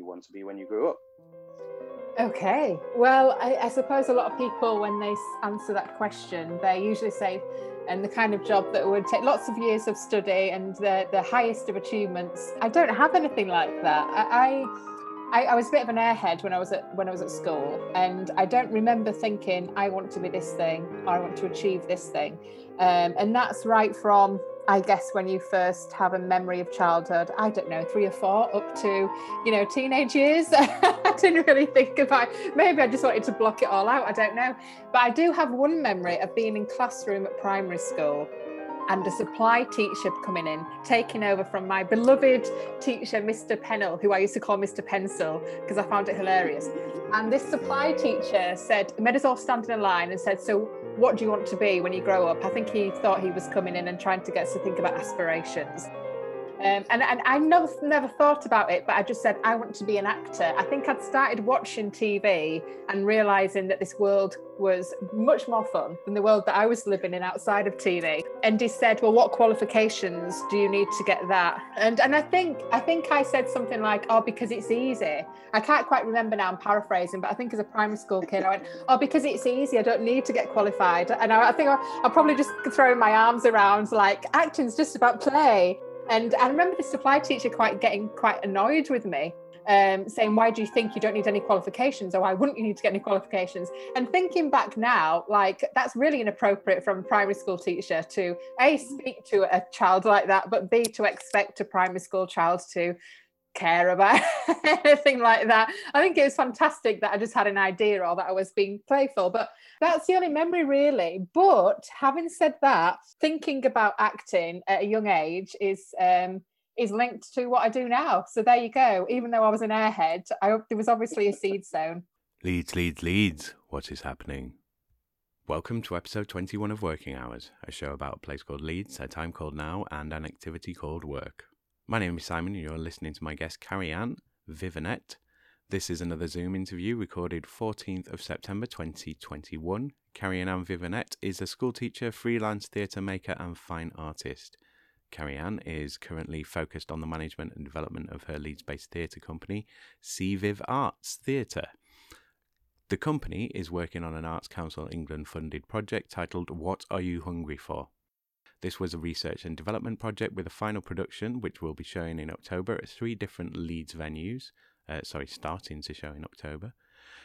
you want to be when you grew up? Okay. Well, I, I, suppose a lot of people, when they answer that question, they usually say, and the kind of job that would take lots of years of study and the, the highest of achievements. I don't have anything like that. I, I, I was a bit of an airhead when I was at when I was at school, and I don't remember thinking I want to be this thing or I want to achieve this thing. Um, and that's right from I guess when you first have a memory of childhood, I don't know, three or four up to, you know, teenage years. I didn't really think about maybe I just wanted to block it all out. I don't know. But I do have one memory of being in classroom at primary school and a supply teacher coming in, taking over from my beloved teacher, Mr. Pennell, who I used to call Mr. Pencil because I found it hilarious. And this supply teacher said, made us all stand in a line and said, So, what do you want to be when you grow up? I think he thought he was coming in and trying to get us to think about aspirations. Um, and, and I never, never thought about it, but I just said, I want to be an actor. I think I'd started watching TV and realizing that this world was much more fun than the world that I was living in outside of TV. And he said, Well, what qualifications do you need to get that? And and I think I think I said something like, Oh, because it's easy. I can't quite remember now, I'm paraphrasing, but I think as a primary school kid, I went, Oh, because it's easy, I don't need to get qualified. And I, I think I, I'll probably just throw my arms around like acting's just about play. And I remember the supply teacher quite getting quite annoyed with me, um, saying, Why do you think you don't need any qualifications? Or why wouldn't you need to get any qualifications? And thinking back now, like that's really inappropriate from a primary school teacher to A, speak to a child like that, but B, to expect a primary school child to care about anything like that. I think it was fantastic that I just had an idea or that I was being playful, but that's the only memory really. But having said that, thinking about acting at a young age is um, is linked to what I do now. So there you go. Even though I was an airhead, I, there was obviously a seed sown. Leeds, Leeds, Leeds. What is happening? Welcome to episode 21 of Working Hours, a show about a place called Leeds, a time called now, and an activity called work. My name is Simon, and you're listening to my guest Carrie Ann Vivenette. This is another Zoom interview recorded 14th of September 2021. Carrie Ann Vivenette is a school teacher, freelance theatre maker, and fine artist. Carrie Ann is currently focused on the management and development of her Leeds based theatre company, CVIV Arts Theatre. The company is working on an Arts Council England funded project titled What Are You Hungry For? This was a research and development project with a final production, which will be showing in October at three different Leeds venues. Uh, sorry, starting to show in October.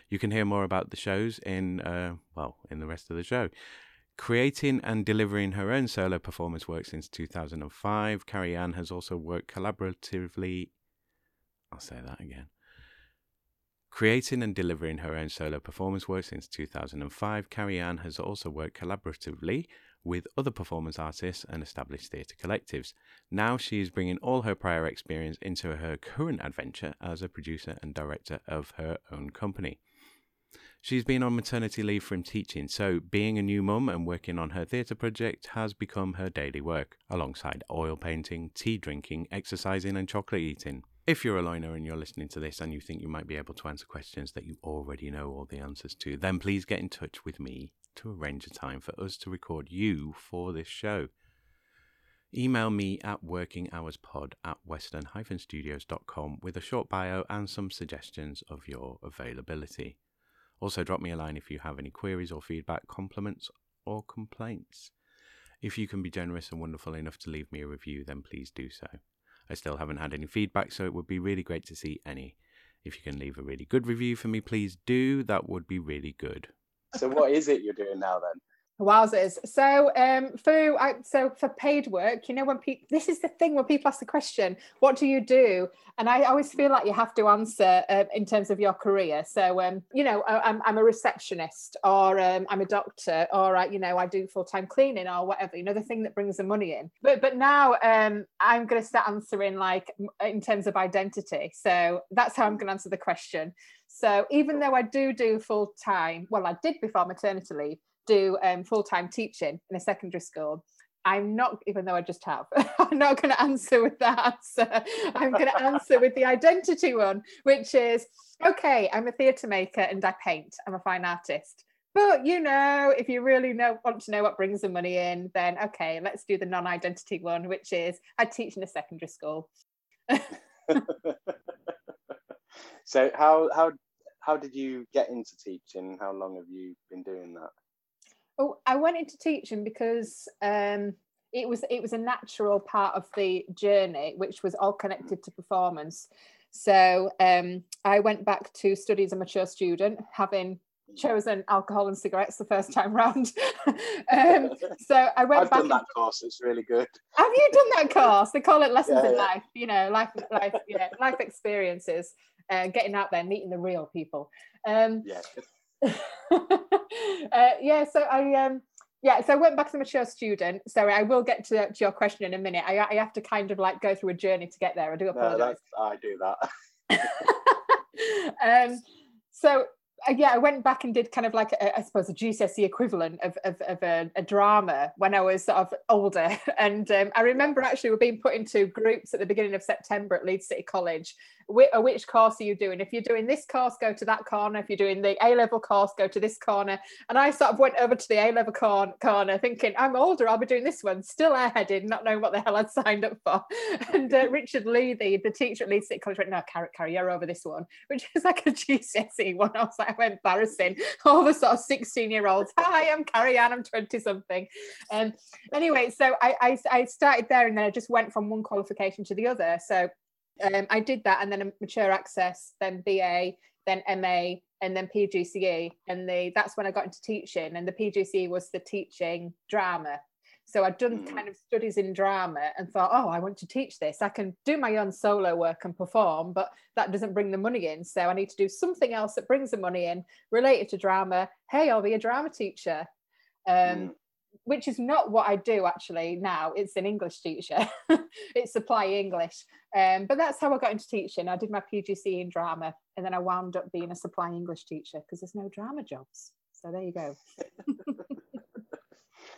You can hear more about the shows in, uh, well, in the rest of the show. Creating and delivering her own solo performance work since 2005, Carrie Ann has also worked collaboratively. I'll say that again. Creating and delivering her own solo performance work since 2005, Carrie Ann has also worked collaboratively with other performance artists and established theatre collectives. Now she is bringing all her prior experience into her current adventure as a producer and director of her own company. She's been on maternity leave from teaching, so being a new mum and working on her theatre project has become her daily work, alongside oil painting, tea drinking, exercising, and chocolate eating. If you're a Loiner and you're listening to this and you think you might be able to answer questions that you already know all the answers to, then please get in touch with me to arrange a time for us to record you for this show. Email me at workinghourspod at western-studios.com with a short bio and some suggestions of your availability. Also, drop me a line if you have any queries or feedback, compliments, or complaints. If you can be generous and wonderful enough to leave me a review, then please do so. I still haven't had any feedback, so it would be really great to see any. If you can leave a really good review for me, please do. That would be really good. So what is it you're doing now then? Wowzers. So um for so for paid work, you know, when people this is the thing when people ask the question, what do you do? And I always feel like you have to answer uh, in terms of your career. So um, you know, I, am I'm a receptionist or um, I'm a doctor or I, you know, I do full-time cleaning or whatever, you know, the thing that brings the money in. But but now um I'm gonna start answering like in terms of identity. So that's how I'm gonna answer the question. So even though I do do full time, well, I did before maternity leave, do um, full time teaching in a secondary school. I'm not, even though I just have, I'm not going to answer with that answer. I'm going to answer with the identity one, which is okay, I'm a theatre maker and I paint. I'm a fine artist. But you know, if you really know want to know what brings the money in, then okay, let's do the non-identity one, which is I teach in a secondary school. so how how how did you get into teaching? How long have you been doing that? Oh, I went into teaching because um, it was it was a natural part of the journey, which was all connected to performance. So um, I went back to study as a mature student, having chosen alcohol and cigarettes the first time round. um, so I went I've back. done that course. It's really good. Have you done that course? They call it lessons Yeah, in life. You know, life, life, yeah, life experiences. Uh, getting out there, meeting the real people. Um, Yeah. uh, yeah, so I um yeah, so I went back as a mature student. So I will get to, to your question in a minute. I, I have to kind of like go through a journey to get there. I do apologize. that's I do that. um, so uh, yeah, I went back and did kind of like a, I suppose a GCSE equivalent of, of, of a, a drama when I was sort of older. And um, I remember actually we being put into groups at the beginning of September at Leeds City College. Which, which course are you doing? If you're doing this course, go to that corner. If you're doing the A level course, go to this corner. And I sort of went over to the A level cor- corner thinking, I'm older, I'll be doing this one. Still airheaded, not knowing what the hell I'd signed up for. And uh, Richard Lee, the, the teacher at Leeds City College, went, No, Carrie, Carrie, you're over this one, which is like a GCSE one. I was like, how embarrassing. All the sort of 16 year olds, Hi, I'm Carrie Ann, I'm 20 something. Um, anyway, so I, I, I started there and then I just went from one qualification to the other. So um, I did that and then a mature access, then BA, then MA, and then PGCE. And the that's when I got into teaching. And the PGCE was the teaching drama. So I'd done Mm. kind of studies in drama and thought, oh, I want to teach this. I can do my own solo work and perform, but that doesn't bring the money in. So I need to do something else that brings the money in related to drama. Hey, I'll be a drama teacher. Um, Mm. Which is not what I do actually now. It's an English teacher. it's supply English. Um, but that's how I got into teaching. I did my PGC in drama and then I wound up being a supply English teacher because there's no drama jobs. So there you go.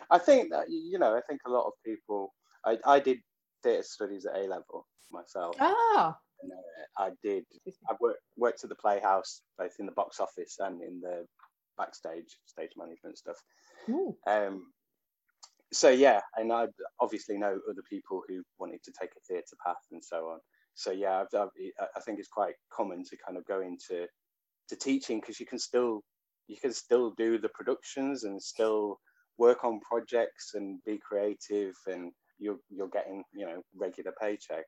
I think that you know, I think a lot of people. I, I did theatre studies at A level myself. Ah, And, uh, I did. I worked worked at the Playhouse, both in the box office and in the backstage stage management stuff. Um, so yeah, and I obviously know other people who wanted to take a theatre path and so on. So yeah, I've, I've, I think it's quite common to kind of go into to teaching because you can still you can still do the productions and still work on projects and be creative and you're you're getting you know regular paycheck.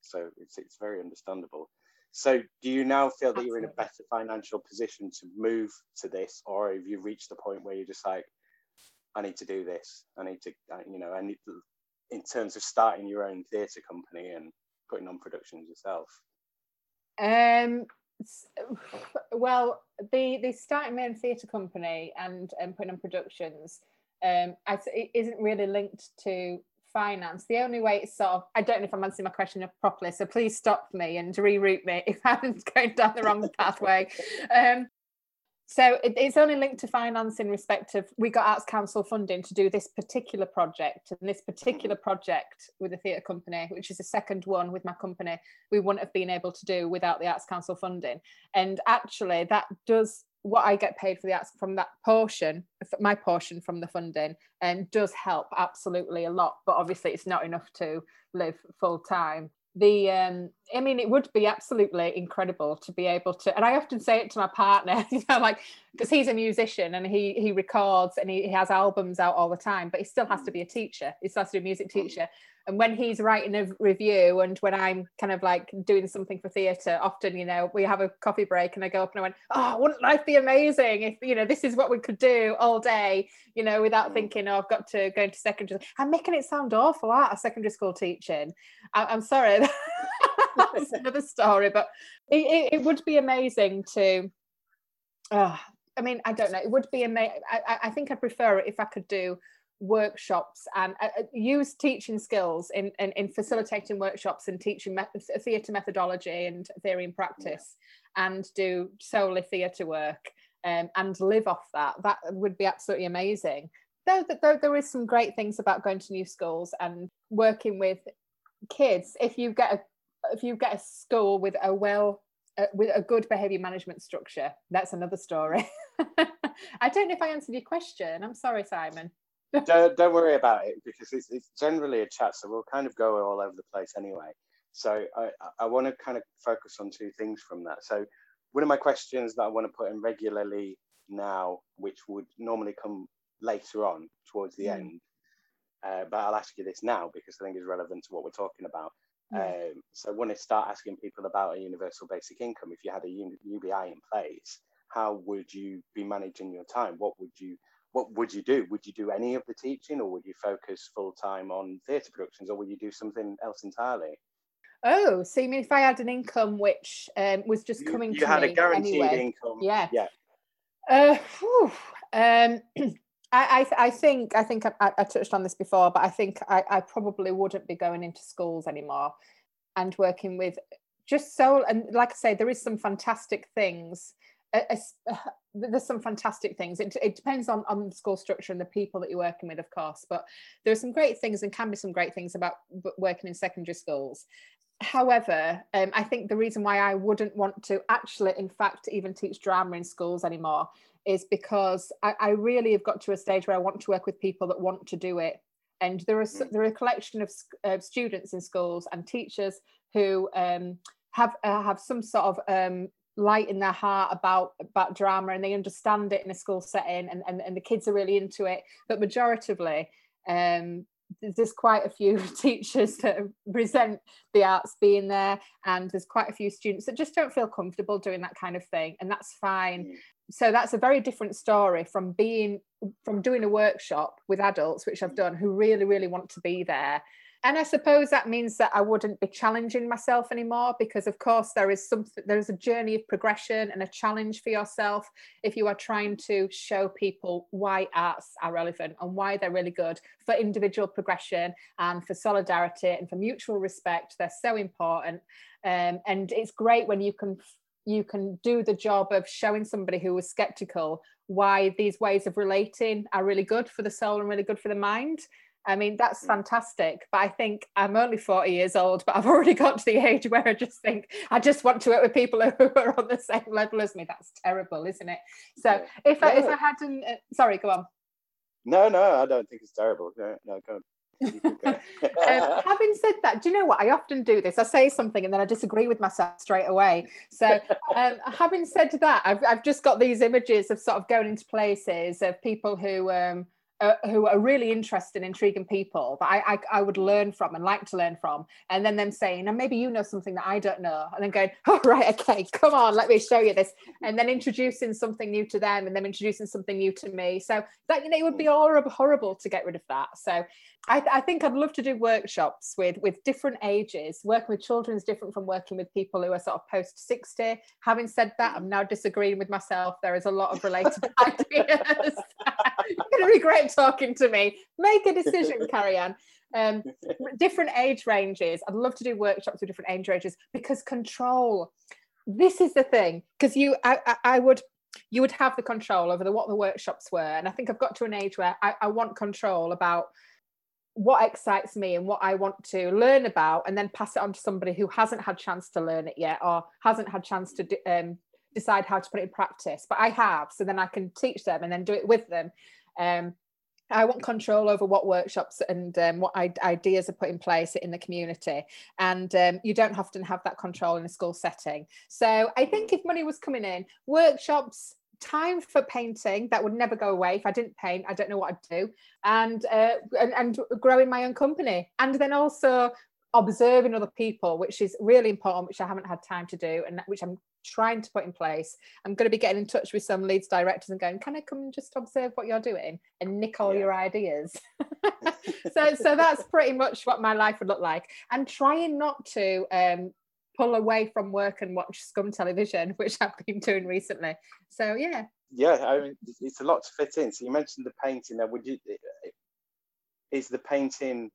So it's it's very understandable. So do you now feel that you're in a better financial position to move to this, or have you reached the point where you're just like, I need to do this. I need to, you know, I need to, in terms of starting your own theatre company and putting on productions yourself. Um, well, the the starting my own theatre company and and putting on productions, um, I, it isn't really linked to finance. The only way it's sort of I don't know if I'm answering my question properly, so please stop me and reroute me if I'm going down the wrong pathway. Um, so it, it's only linked to finance in respect of we got Arts Council funding to do this particular project and this particular mm-hmm. project with the theatre company, which is the second one with my company, we wouldn't have been able to do without the Arts Council funding. And actually, that does what I get paid for the arts from that portion, my portion from the funding, and does help absolutely a lot. But obviously, it's not enough to live full time. The um, I mean, it would be absolutely incredible to be able to, and I often say it to my partner, you know, like because he's a musician and he he records and he, he has albums out all the time, but he still has to be a teacher. He still has to be a music teacher. And when he's writing a review and when I'm kind of like doing something for theatre, often, you know, we have a coffee break and I go up and I went, Oh, wouldn't life be amazing if, you know, this is what we could do all day, you know, without Mm. thinking, oh, I've got to go into secondary. I'm making it sound awful out of secondary school teaching. I, I'm sorry. That's another story, but it, it, it would be amazing to, uh, I mean, I don't know. It would be amazing. I, I- I think I'd prefer it if I could do workshops and uh, uh, use teaching skills in, in, in facilitating workshops and teaching met- theatre methodology and theory and practice and do solely theatre work um, and live off that. That would be absolutely amazing. Though, though there is some great things about going to new schools and working with kids. If you get a if you get a school with a well uh, with a good behavior management structure, that's another story. I don't know if I answered your question. I'm sorry, Simon. Don't, don't worry about it because it's, it's generally a chat, so we'll kind of go all over the place anyway. So I, I want to kind of focus on two things from that. So one of my questions that I want to put in regularly now, which would normally come later on towards the mm. end, uh, but I'll ask you this now because I think it's relevant to what we're talking about. Yeah. Um, so I want to start asking people about a universal basic income. If you had a UBI in place, how would you be managing your time? What would you what would you do? Would you do any of the teaching, or would you focus full time on theatre productions, or would you do something else entirely? Oh, so you mean if I had an income which um, was just coming you, you to had me a guaranteed anyway. income. Yeah. Yeah. Uh, um, I, I, I, think I think I, I, touched on this before, but I think I, I probably wouldn't be going into schools anymore and working with just so and like I say, there is some fantastic things. Uh, there's some fantastic things. It, it depends on on the school structure and the people that you're working with, of course. But there are some great things and can be some great things about working in secondary schools. However, um, I think the reason why I wouldn't want to actually, in fact, even teach drama in schools anymore is because I, I, really have got to a stage where I want to work with people that want to do it. And there are mm. there are a collection of uh, students in schools and teachers who um, have uh, have some sort of um, light in their heart about about drama and they understand it in a school setting and, and, and the kids are really into it. But majoritively, um, there's quite a few teachers that resent the arts being there and there's quite a few students that just don't feel comfortable doing that kind of thing and that's fine. Mm. So that's a very different story from being from doing a workshop with adults which i've done who really really want to be there and i suppose that means that i wouldn't be challenging myself anymore because of course there is something there is a journey of progression and a challenge for yourself if you are trying to show people why arts are relevant and why they're really good for individual progression and for solidarity and for mutual respect they're so important um, and it's great when you can you can do the job of showing somebody who was skeptical why these ways of relating are really good for the soul and really good for the mind. I mean, that's mm. fantastic. But I think I'm only 40 years old, but I've already got to the age where I just think I just want to work with people who are on the same level as me. That's terrible, isn't it? So if I, if I hadn't, uh, sorry, go on. No, no, I don't think it's terrible. No, no, go on. um, having said that, do you know what? I often do this. I say something and then I disagree with myself straight away. So, um, having said that, I've, I've just got these images of sort of going into places of people who um, uh, who are really interesting, intriguing people that I, I, I would learn from and like to learn from, and then them saying, and maybe you know something that I don't know, and then going, oh right, okay, come on, let me show you this, and then introducing something new to them, and then introducing something new to me. So that you know, it would be horrible, horrible to get rid of that. So I, I think I'd love to do workshops with with different ages. Working with children is different from working with people who are sort of post sixty. Having said that, I'm now disagreeing with myself. There is a lot of related ideas. You're going to regret talking to me. Make a decision, Carrie Ann. Um, different age ranges. I'd love to do workshops with different age ranges because control. This is the thing because you, I, I, I, would, you would have the control over the, what the workshops were, and I think I've got to an age where I, I want control about what excites me and what I want to learn about, and then pass it on to somebody who hasn't had chance to learn it yet or hasn't had chance to um, decide how to put it in practice. But I have, so then I can teach them and then do it with them. Um, I want control over what workshops and um, what I- ideas are put in place in the community. And um, you don't often have that control in a school setting. So I think if money was coming in, workshops, time for painting that would never go away. If I didn't paint, I don't know what I'd do. And, uh, and, and growing my own company. And then also observing other people, which is really important, which I haven't had time to do, and which I'm trying to put in place. I'm going to be getting in touch with some Leeds directors and going, can I come and just observe what you're doing and nick all yeah. your ideas? so, so that's pretty much what my life would look like. And trying not to um, pull away from work and watch scum television, which I've been doing recently. So yeah. Yeah, I mean, it's a lot to fit in. So you mentioned the painting. There, would you? Is the painting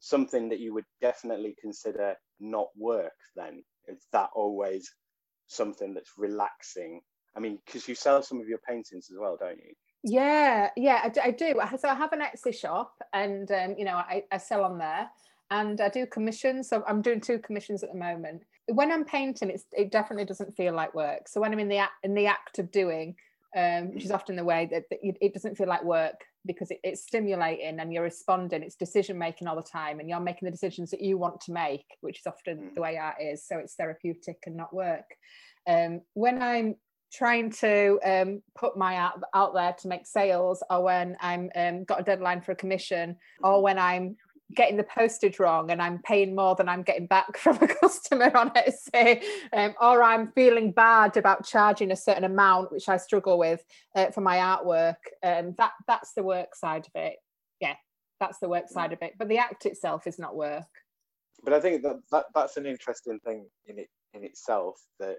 something that you would definitely consider not work? Then is that always something that's relaxing? I mean, because you sell some of your paintings as well, don't you? Yeah, yeah, I, I do. So I have an Etsy shop, and um, you know, I, I sell on there, and I do commissions. So I'm doing two commissions at the moment. When I'm painting, it's, it definitely doesn't feel like work. So when I'm in the in the act of doing, um, which is often the way that, that it doesn't feel like work because it, it's stimulating and you're responding it's decision making all the time and you're making the decisions that you want to make which is often mm. the way art is so it's therapeutic and not work um, when i'm trying to um, put my art out there to make sales or when i'm um, got a deadline for a commission or when i'm getting the postage wrong and I'm paying more than I'm getting back from a customer on it, say, um, or I'm feeling bad about charging a certain amount, which I struggle with uh, for my artwork. Um, that that's the work side of it. Yeah, that's the work side of it. But the act itself is not work. But I think that, that that's an interesting thing in it in itself that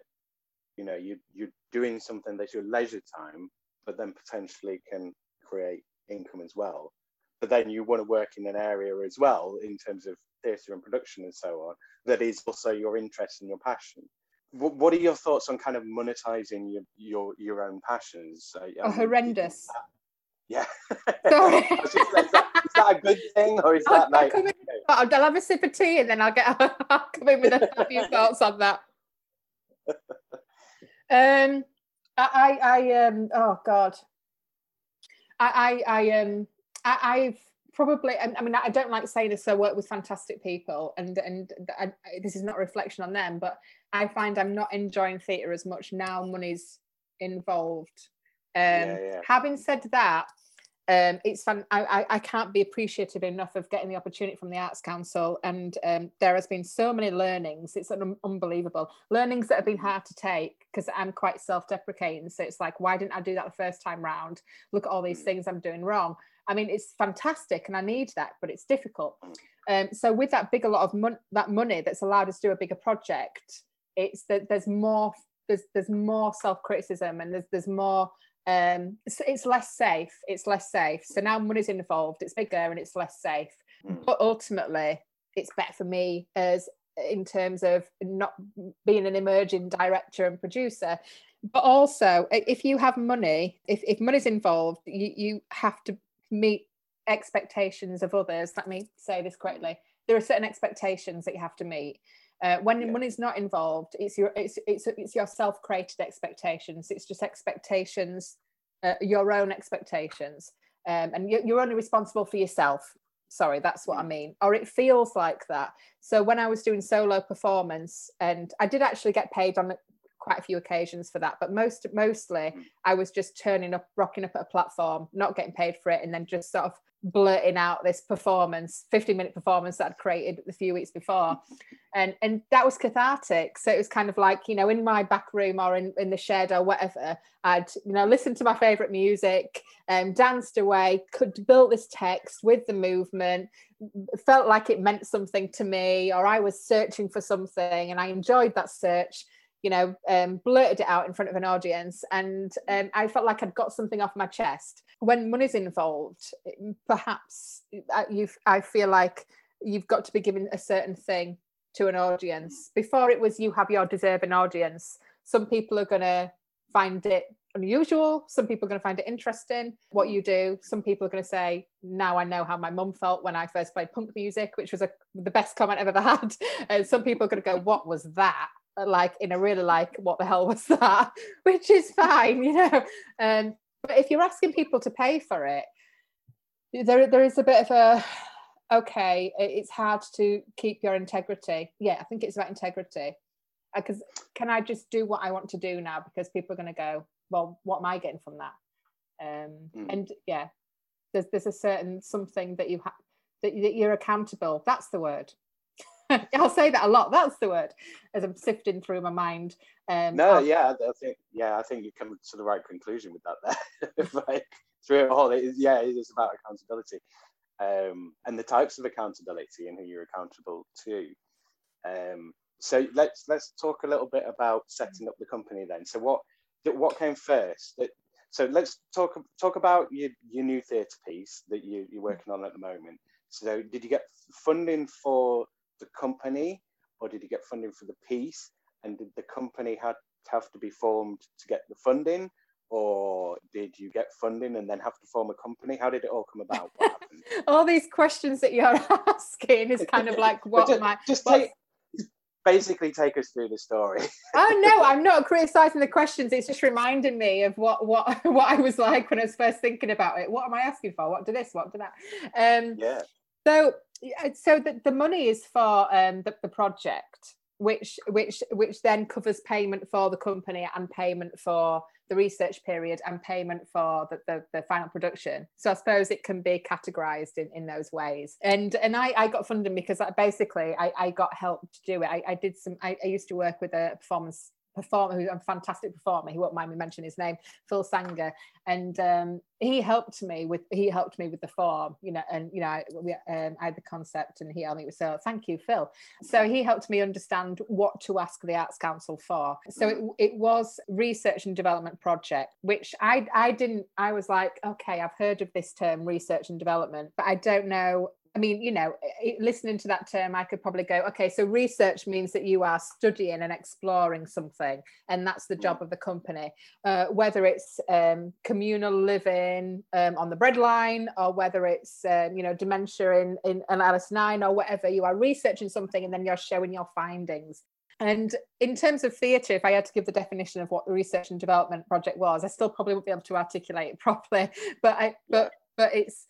you know you you're doing something that's your leisure time, but then potentially can create income as well but then you want to work in an area as well in terms of theatre and production and so on that is also your interest and your passion. What, what are your thoughts on kind of monetizing your your, your own passions? Uh, oh, horrendous. yeah. Sorry. is, that, is that a good thing or is that I'll, like I'll, I'll, I'll have a sip of tea and then I'll get I'll come in with a few thoughts on that. Um I I um oh god. I I I um I, have probably I mean I don't like saying this so I work with fantastic people and and I, this is not a reflection on them but I find I'm not enjoying theatre as much now money's involved um, yeah, yeah. having said that um, it's fun I, I can't be appreciative enough of getting the opportunity from the Arts Council and um, there has been so many learnings it's un- unbelievable learnings that have been hard to take because I'm quite self-deprecating so it's like why didn't I do that the first time round look at all these mm. things I'm doing wrong I mean, it's fantastic and I need that, but it's difficult. Um, so with that big a lot of mon- that money that's allowed us to do a bigger project, it's that there's more there's there's more self criticism and there's there's more um it's, it's, less safe it's less safe so now money's involved it's bigger and it's less safe mm. but ultimately it's better for me as in terms of not being an emerging director and producer but also if you have money if, if money's involved you, you have to meet expectations of others. Let me say this correctly. There are certain expectations that you have to meet. Uh, when yeah. money's not involved, it's your it's it's it's your self-created expectations. It's just expectations, uh, your own expectations, um, and you're, you're only responsible for yourself. Sorry, that's what I mm. mean. Or it feels like that. So when I was doing solo performance, and I did actually get paid on quite a few occasions for that but most mostly mm. i was just turning up rocking up at a platform not getting paid for it and then just sort of blurting out this performance 50 minute performance that i'd created a few weeks before. And and that was cathartic. So it was kind of like you know in my back room or in, in the shed or whatever i'd you know listen to my favorite music and um, danced away could build this text with the movement felt like it meant something to me or i was searching for something and i enjoyed that search you know, um, blurted it out in front of an audience, and um, I felt like I'd got something off my chest. When money's involved, perhaps uh, you, I feel like you've got to be given a certain thing to an audience. Before it was you have your deserving audience. Some people are going to find it unusual. Some people are going to find it interesting what you do. Some people are going to say, "Now I know how my mum felt when I first played punk music," which was a, the best comment I've ever had. And some people are going to go, "What was that?" Like in a really like what the hell was that? Which is fine you know? Um but if you're asking people to pay for it there there is a bit of a okay it's hard to keep your integrity. Yeah i think it's about integrity. Because uh, can i just do what i want to do now because people are going to go well what am i getting from that? Um mm. and yeah there's there's a certain something that you have that, that you're accountable. That's the word I'll say that a lot. That's the word as I'm sifting through my mind. Um, no, I'll... yeah, I think yeah, I think you come to the right conclusion with that. There, like through it all, it is, yeah, it is about accountability um, and the types of accountability and who you're accountable to. Um, so let's let's talk a little bit about setting up the company then. So what what came first? So let's talk talk about your, your new theatre piece that you, you're working on at the moment. So did you get funding for the company or did you get funding for the piece? And did the company had have to be formed to get the funding? Or did you get funding and then have to form a company? How did it all come about? all these questions that you're asking is kind of like what just, am I just take basically take us through the story. oh no, I'm not criticizing the questions. It's just reminding me of what what what I was like when I was first thinking about it. What am I asking for? What do this? What do that? Um, yeah. So so the, the money is for um, the, the project which which which then covers payment for the company and payment for the research period and payment for the, the, the, final production. So i suppose it can be categorized in, in those ways. And and i, I got funding because I, basically I, I got help to do it. I, I did some I, I used to work with a performance performer who's a fantastic performer he won't mind me mentioning his name phil sanger. And um, he helped me with he helped me with the form you know and you know I, we, um, I had the concept and he helped me with so thank you phil. So he helped me understand what to ask the arts council for. So it, it was research and development project which i i didn't i was like okay i've heard of this term research and development but i don't know I mean, you know, listening to that term, I could probably go, okay, so research means that you are studying and exploring something, and that's the job of the company. Uh, whether it's um, communal living um, on the breadline, or whether it's, um, you know, dementia in, in Alice 9, or whatever, you are researching something and then you're showing your findings. And in terms of theatre, if I had to give the definition of what the research and development project was, I still probably wouldn't be able to articulate it properly. But I, but but it's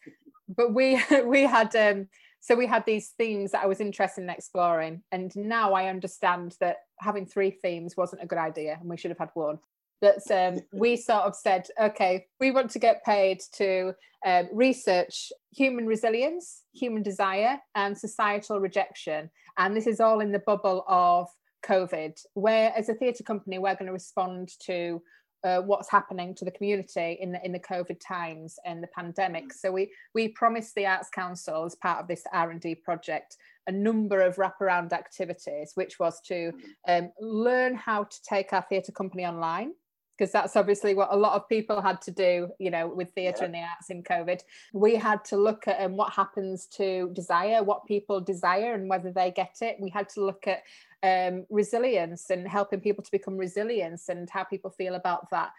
but we we had um, so we had these themes that I was interested in exploring, and now I understand that having three themes wasn't a good idea, and we should have had one. That um, we sort of said, okay, we want to get paid to um, research human resilience, human desire, and societal rejection, and this is all in the bubble of COVID, where as a theatre company we're going to respond to uh, what's happening to the community in the in the COVID times and the pandemic. Mm. So we we promised the Arts Council as part of this R and D project a number of wraparound activities, which was to mm. um, learn how to take our theatre company online because that's obviously what a lot of people had to do, you know, with theatre yeah. and the arts in COVID. We had to look at um, what happens to desire, what people desire, and whether they get it. We had to look at um, resilience and helping people to become resilient and how people feel about that.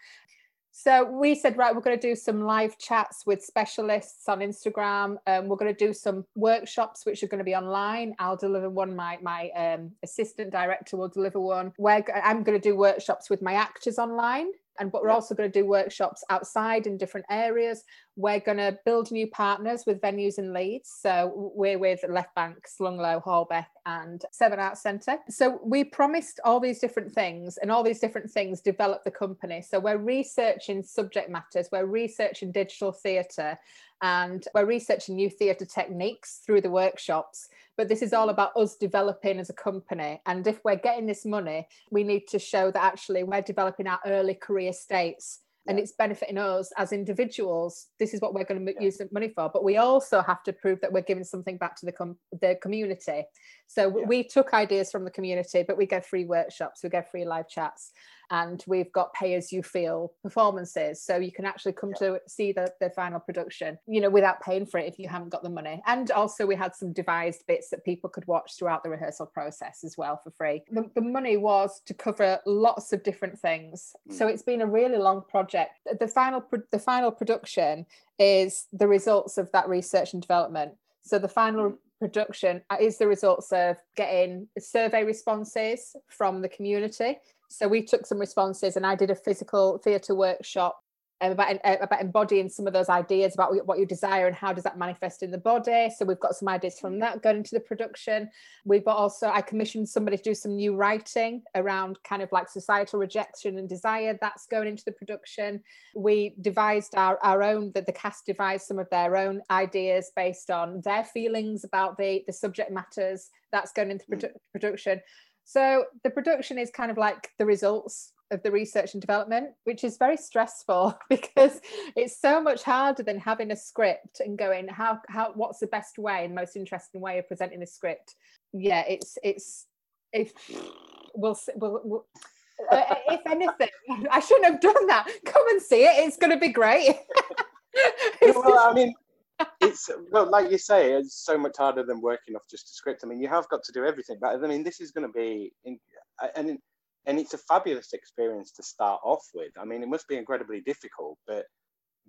So we said, right, we're going to do some live chats with specialists on Instagram. Um, we're going to do some workshops, which are going to be online. I'll deliver one. My my um, assistant director will deliver one. Where I'm going to do workshops with my actors online and but we're also going to do workshops outside in different areas. We're going to build new partners with venues in leeds. So we're with left bank Slung Low holbeck and seven arts centre. So we promised all these different things and all these different things develop the company. So we're researching subject matters. We're researching digital theatre and we're researching new theatre techniques through the workshops but this is all about us developing as a company. And if we're getting this money we need to show that actually we're developing our early career states and it's benefiting us as individuals. This is what we're going to use the money for. But we also have to prove that we're giving something back to the com- the community. So yeah. we took ideas from the community but we get free workshops we get free live chats and we've got pay as you feel performances. So you can actually come yeah. to see the, the final production you know without paying for it if you haven't got the money. And also we had some devised bits that people could watch throughout the rehearsal process as well for free. The, the money was to cover lots of different things. Mm. so it's been a really long project. The final the final production is the results of that research and development. So the final mm. production is the results of getting survey responses from the community so we took some responses and I did a physical theatre workshop um, about, uh, about embodying some of those ideas about what you desire and how does that manifest in the body. So we've got some ideas from that going into the production. We've got also, I commissioned somebody to do some new writing around kind of like societal rejection and desire. That's going into the production. We devised our, our own, that the cast devised some of their own ideas based on their feelings about the, the subject matters. That's going into produ- production. So the production is kind of like the results of the research and development, which is very stressful because it's so much harder than having a script and going how how what's the best way and most interesting way of presenting a script. Yeah, it's it's if we'll we'll, we'll uh, if anything, I shouldn't have done that. Come and see it; it's going to be great. well, I mean, it's well, like you say, it's so much harder than working off just a script. I mean, you have got to do everything, but I mean, this is going to be, in, and and it's a fabulous experience to start off with. I mean, it must be incredibly difficult, but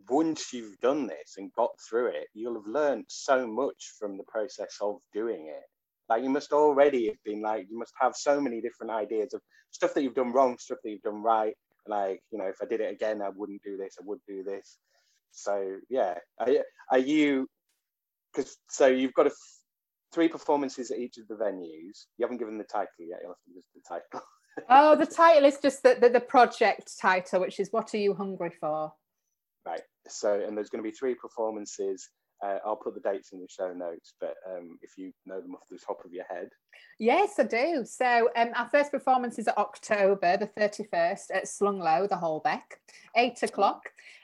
once you've done this and got through it, you'll have learned so much from the process of doing it. Like you must already have been like you must have so many different ideas of stuff that you've done wrong, stuff that you've done right. Like you know, if I did it again, I wouldn't do this. I would do this. So yeah, are, are you? Because so you've got a three performances at each of the venues. You haven't given the title yet. You'll have to give the title. oh, the title is just the, the, the project title, which is "What Are You Hungry For." Right. So, and there's going to be three performances uh, I'll put the dates in the show notes, but um, if you know them off the top of your head. Yes, I do. So um, our first performance is at October the 31st at Slung Low, the Holbeck, 8 o'clock.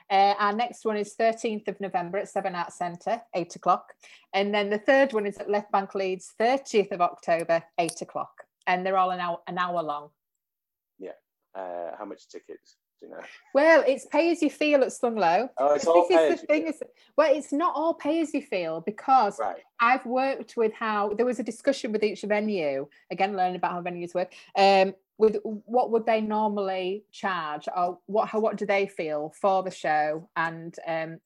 Uh, our next one is 13th of November at Seven Arts Centre, 8 o'clock. And then the third one is at Left Bank Leeds, 30th of October, 8 o'clock. And they're all an hour, an hour long. Yeah. Uh, how much tickets? You know. Well, it's pay as you feel at Slung Low. Oh, it's all this is the thing. Is, well, it's not all pay as you feel because right. I've worked with how there was a discussion with each venue. Again, learning about how venues work. Um, with what would they normally charge, or what how what do they feel for the show, and um,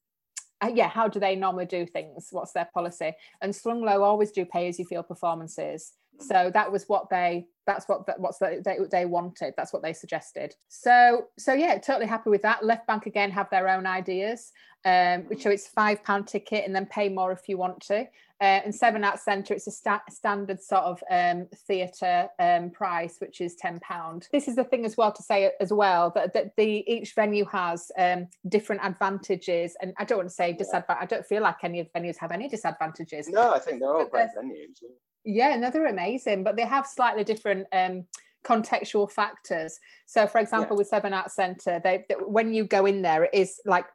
uh, yeah, how do they normally do things? What's their policy? And Slung Low always do pay as you feel performances. So that was what they that's what what's the, they, they wanted. That's what they suggested. So so yeah totally happy with that. Left bank again have their own ideas um so it's five pound ticket and then pay more if you want to. Uh, and seven arts centre it's a sta- standard sort of um theatre um price which is 10 pound. This is the thing as well to say as well that, that the each venue has um different advantages and i don't want to say disadvantage i don't feel like any of the venues have any disadvantages. No i think they're all great venues yeah, no, they're amazing, but they have slightly different um, contextual factors. So, for example, yeah. with Seven Arts Centre, they, they, when you go in there, it is like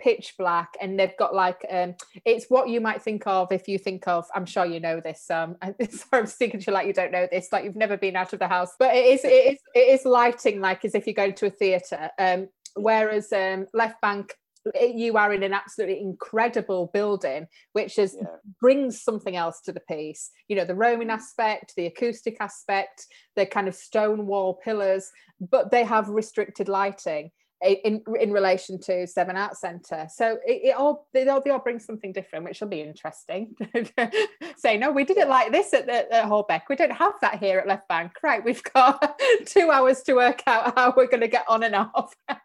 pitch black, and they've got like um, it's what you might think of if you think of. I'm sure you know this. Um, sorry, I'm speaking to you like you don't know this, like you've never been out of the house, but it is it is it is lighting like as if you go to a theatre. Um, whereas um, Left Bank you are in an absolutely incredible building which is yeah. brings something else to the piece you know the roman mm. aspect the acoustic aspect the kind of stone wall pillars but they have restricted lighting in in relation to Seven Arts Centre. So it, it, all they all they all bring something different, which will be interesting. Say no, we did it like this at, at, at Holbeck. We don't have that here at Left Bank. Right, we've got two hours to work out how we're going to get on and off.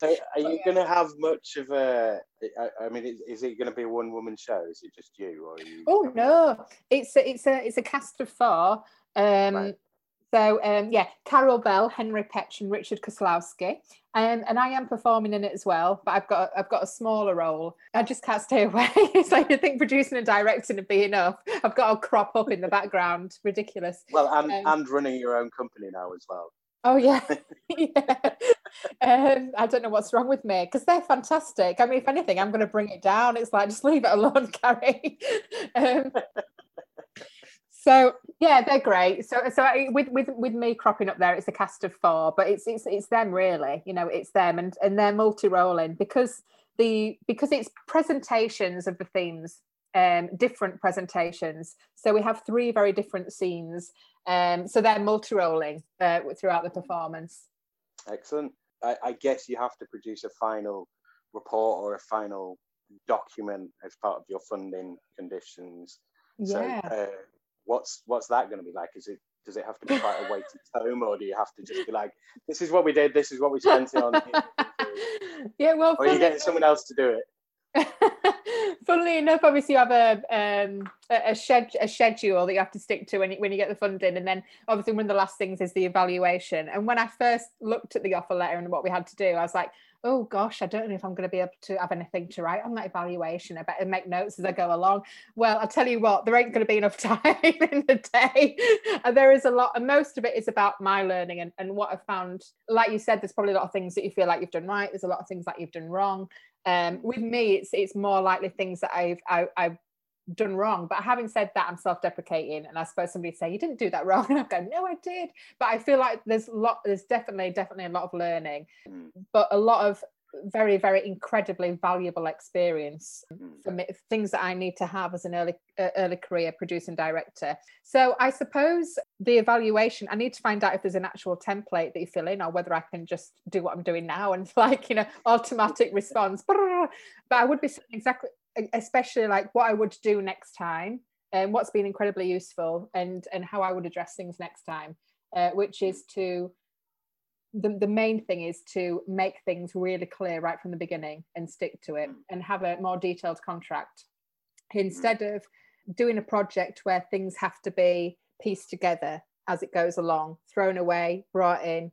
So are you going to have much of a? I mean, is it going to be a one-woman show? Is it just you, or you? Oh no, it's a, it's a it's a cast of four. Um, right. So um, yeah, Carol Bell, Henry Petch, and Richard Koslowski, um, and I am performing in it as well. But I've got I've got a smaller role. I just can't stay away. it's like I think producing and directing would be enough. I've got to crop up in the background. Ridiculous. Well, and um, and running your own company now as well. Oh yeah, yeah. Um, I don't know what's wrong with me because they're fantastic. I mean, if anything, I'm going to bring it down. It's like just leave it alone, Carrie. um, so yeah, they're great. So so I, with with with me cropping up there, it's a cast of four, but it's it's it's them really. You know, it's them and and they're multi-rolling because the because it's presentations of the themes um, different presentations. So we have three very different scenes. Um, so they're multi-rolling uh, throughout the performance. Excellent. I, I, guess you have to produce a final report or a final document as part of your funding conditions. Yeah. So, uh, what's what's that going to be like? Is it does it have to be quite a weighted tome, or do you have to just be like, this is what we did, this is what we spent it on? yeah, well, or are you getting someone else to do it? Funnily enough, obviously you have a um, a, shed, a schedule that you have to stick to when you, when you get the funding, and then obviously one of the last things is the evaluation. And when I first looked at the offer letter and what we had to do, I was like, oh gosh, I don't know if I'm going to be able to have anything to write on that evaluation. I better make notes as I go along. Well, I'll tell you what, there ain't going to be enough time in the day. And there is a lot, and most of it is about my learning and, and what I've found. Like you said, there's probably a lot of things that you feel like you've done right. There's a lot of things that you've done wrong. Um, with me, it's it's more likely things that I've I, I've done wrong. But having said that, I'm self-deprecating, and I suppose somebody say you didn't do that wrong, and I go, no, I did. But I feel like there's a lot, there's definitely definitely a lot of learning, mm. but a lot of very very incredibly valuable experience mm. for me, things that I need to have as an early uh, early career producing director. So I suppose the evaluation I need to find out if there's an actual template that you fill in or whether I can just do what I'm doing now and like you know automatic response. But I would be exactly especially like what I would do next time and what's been incredibly useful and and how I would address things next time, uh, which is to the, the main thing is to make things really clear right from the beginning and stick to it mm. and have a more detailed contract. Mm. Instead of doing a project where things have to be pieced together as it goes along, thrown away, brought in,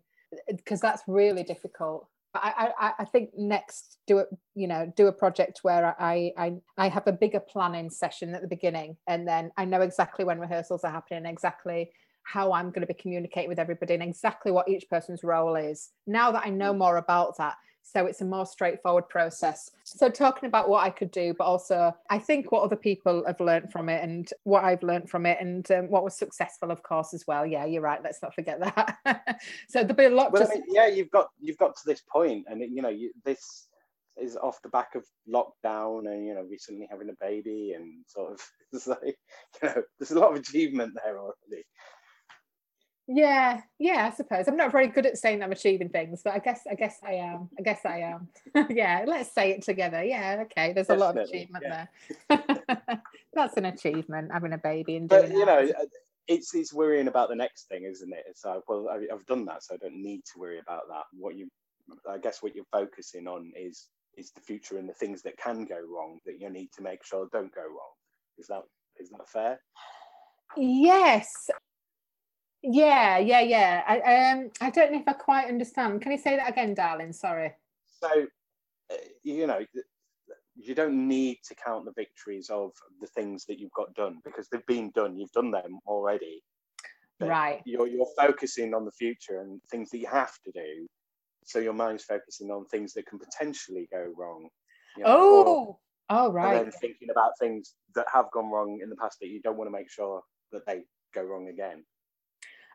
because that's really difficult. I, I, I think next do it you know do a project where I, I I have a bigger planning session at the beginning and then I know exactly when rehearsals are happening exactly how I'm going to be communicating with everybody and exactly what each person's role is now that I know mm. more about that so it's a more straightforward process. So talking about what i could do but also i think what other people have learned from it and what i've learned from it and um, what was successful of course as well. Yeah you're right. Let's not forget that. So there'll be a lot well, to... I mean, yeah you've got you've got to this point and you know you, this is off the back of lockdown and you know recently having a baby and sort of it's like you know there's a lot of achievement there already yeah, yeah, I suppose. I'm not very good at saying I'm achieving things, but I guess I guess I am. I guess I am. yeah, let's say it together. Yeah, okay. There's Definitely, a lot of achievement yeah. there. That's an achievement, having a baby and But you know, uh, it's it's worrying about the next thing, isn't it? It's like, well, I, I've done that, so I don't need to worry about that. What you, I guess, what you're focusing on is is the future and the things that can go wrong that you need to make sure don't go wrong. Is that is that fair? Yes, yeah, yeah, yeah. I um I don't know if I quite understand. Can you say that again, darling? Sorry. So, uh, you know, you don't need to count the victories of the things that you've got done because they've been done. You've done them already. But right. You're you're focusing on the future and things that you have to do. So your mind's focusing on things that can potentially go wrong. You know, oh. oh, right. And then thinking about things that have gone wrong in the past that you don't want to make sure that they go wrong again.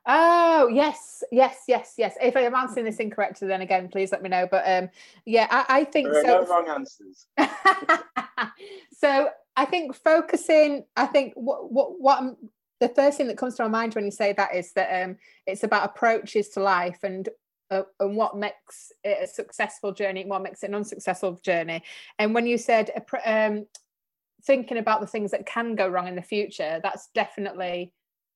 Oh yes, yes, yes, yes. If I'm answering this incorrectly, then again, please let me know. But um, yeah, I, I think there are so. no wrong answers. so I think focusing. I think what what what I'm, the first thing that comes to my mind when you say that is that um, it's about approaches to life and uh, and what makes it a successful journey and what makes it an unsuccessful journey. And when you said um, thinking about the things that can go wrong in the future, that's definitely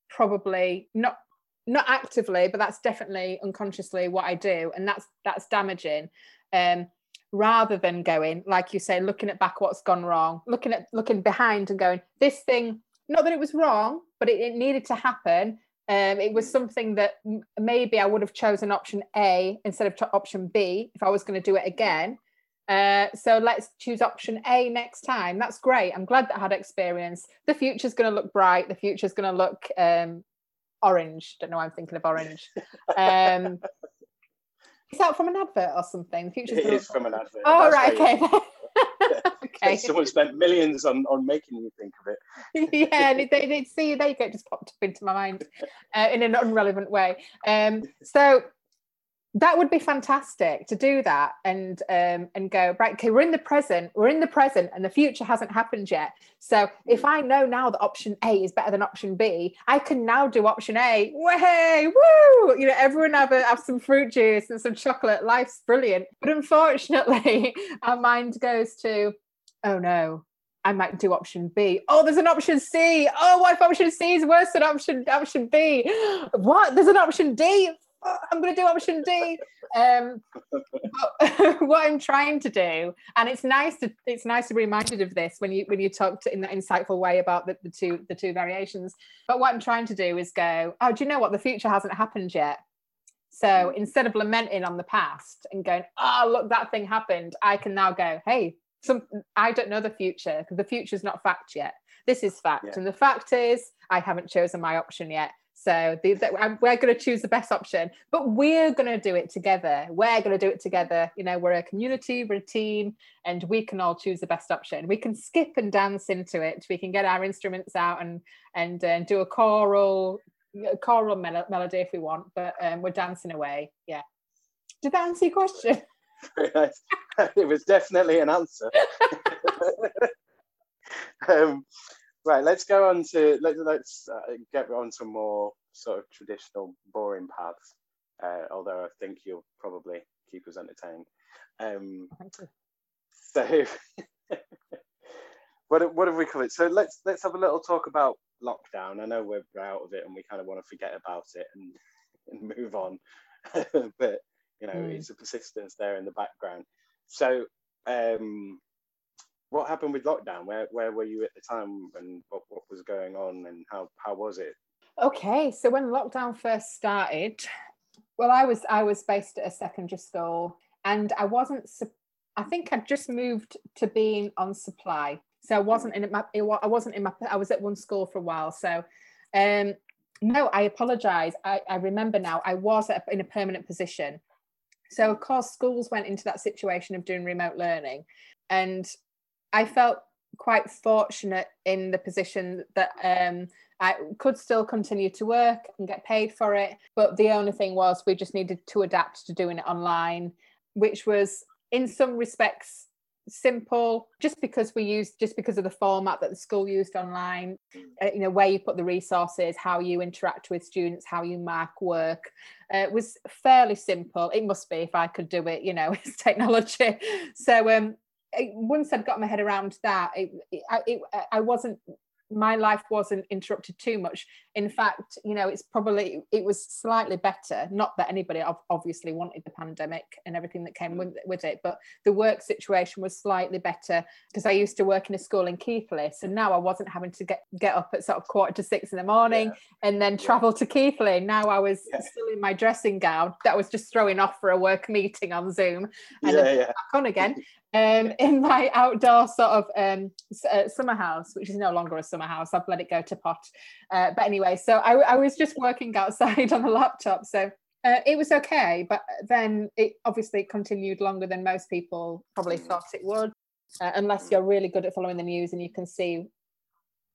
probably not not actively but that's definitely unconsciously what i do and that's that's damaging um rather than going like you say looking at back what's gone wrong looking at looking behind and going this thing not that it was wrong but it, it needed to happen um, it was something that m- maybe I would have chosen option A instead of t- option B if I was going to do it again. Uh, so let's choose option A next time. That's great. I'm glad that I had experience. The future's going to look bright. The future's going to look um, orange. Don't know why I'm thinking of orange. Um, is that from an advert or something? Future's it is from an advert. Oh, That's right, okay. okay. Someone spent millions on, on making you think of it. yeah, and they, they see there you go, just popped up into my mind uh, in an unrelevant way. Um, so that would be fantastic to do that and um, and go right okay we're in the present we're in the present and the future hasn't happened yet so if i know now that option a is better than option b i can now do option a way woo you know everyone have, a, have some fruit juice and some chocolate life's brilliant but unfortunately our mind goes to oh no I might do option B. Oh, there's an option C. Oh, what if option C is worse than option option B? What? There's an option D. I'm going to do option D. Um, what I'm trying to do, and it's nice to it's nice to be reminded of this when you when you talked in that insightful way about the, the two the two variations. But what I'm trying to do is go, oh, do you know what? The future hasn't happened yet. So instead of lamenting on the past and going, oh, look, that thing happened, I can now go, hey, some I don't know the future because the future is not fact yet. This is fact, yeah. and the fact is I haven't chosen my option yet. So the, we're going to choose the best option, but we're going to do it together. We're going to do it together. You know, we're a community, we're a team, and we can all choose the best option. We can skip and dance into it. We can get our instruments out and and uh, do a choral a choral mel- melody if we want, but um, we're dancing away. Yeah. Did that answer your question? it was definitely an answer. um, Right, let's go on to let, let's uh, get on to more sort of traditional boring paths. Uh, although I think you'll probably keep us entertained. Um, so, what what have we covered? So let's let's have a little talk about lockdown. I know we're out of it and we kind of want to forget about it and, and move on, but you know, mm. it's a persistence there in the background. So, um, what happened with lockdown? Where where were you at the time, and what, what was going on, and how how was it? Okay, so when lockdown first started, well, I was I was based at a secondary school, and I wasn't. I think I'd just moved to being on supply, so I wasn't in my. I wasn't in my. I was at one school for a while, so. Um, no, I apologise. I, I remember now. I was in a permanent position, so of course schools went into that situation of doing remote learning, and I felt quite fortunate in the position that um, I could still continue to work and get paid for it. But the only thing was we just needed to adapt to doing it online, which was in some respects simple just because we used just because of the format that the school used online uh, you know where you put the resources how you interact with students how you mark work uh, was fairly simple it must be if i could do it you know it's technology so um once I'd got my head around that, it, it, it, I wasn't my life wasn't interrupted too much in fact you know it's probably it was slightly better not that anybody obviously wanted the pandemic and everything that came with, with it but the work situation was slightly better because i used to work in a school in keighley so now i wasn't having to get get up at sort of quarter to six in the morning yeah. and then travel yeah. to keighley now i was yeah. still in my dressing gown that was just throwing off for a work meeting on zoom and then back on again um, in my outdoor sort of um, uh, summer house, which is no longer a summer house. I've let it go to pot. Uh, but anyway, so I, I, was just working outside on the laptop. So uh, it was okay. But then it obviously continued longer than most people probably thought it would. Uh, unless you're really good at following the news and you can see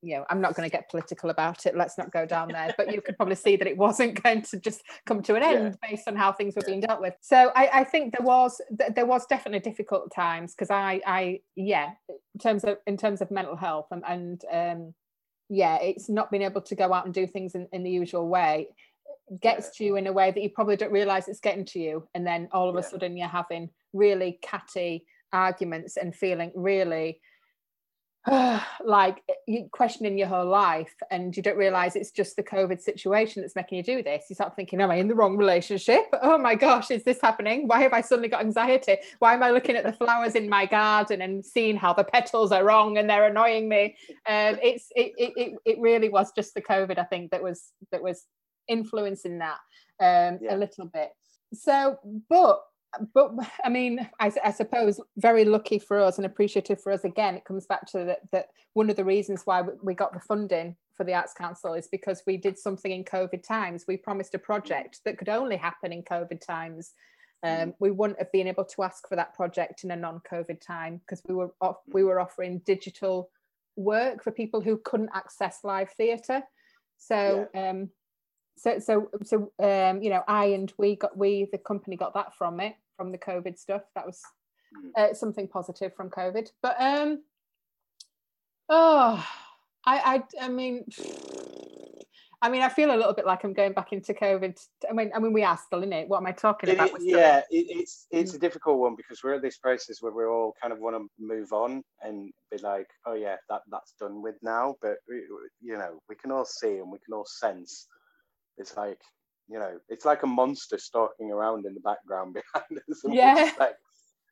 you know, I'm not going to get political about it. Let's not go down there. But you could probably see that it wasn't going to just come to an end yeah. based on how things were being dealt with. So I, I think there was there was definitely difficult times because I I yeah in terms of in terms of mental health and, and um yeah it's not being able to go out and do things in, in the usual way gets yeah. to you in a way that you probably don't realize it's getting to you and then all of yeah. a sudden you're having really catty arguments and feeling really like you questioning your whole life and you don't realize it's just the covid situation that's making you do this. You start thinking am i in the wrong relationship? Oh my gosh is this happening? Why have i suddenly got anxiety? Why am i looking at the flowers in my garden and seeing how the petals are wrong and they're annoying me? Um, it's it, it it really was just the covid i think that was that was influencing that um, yeah. a little bit. So but but I mean, I, I, suppose very lucky for us and appreciative for us. Again, it comes back to that, that one of the reasons why we got the funding for the Arts Council is because we did something in COVID times. We promised a project that could only happen in COVID times. Um, we wouldn't have been able to ask for that project in a non-COVID time because we were off, we were offering digital work for people who couldn't access live theatre. So yeah. um, so so so um, you know i and we got we the company got that from it from the covid stuff that was mm. uh, something positive from covid but um oh i i i mean I mean, I feel a little bit like I'm going back into COVID. I mean, I mean, we are still in it. What am I talking about? It, yeah, it, it's it's mm. a difficult one because we're at this process where we're all kind of want to move on and be like, oh yeah, that that's done with now. But you know, we can all see and we can all sense it's like you know it's like a monster stalking around in the background behind us yeah. it's, like,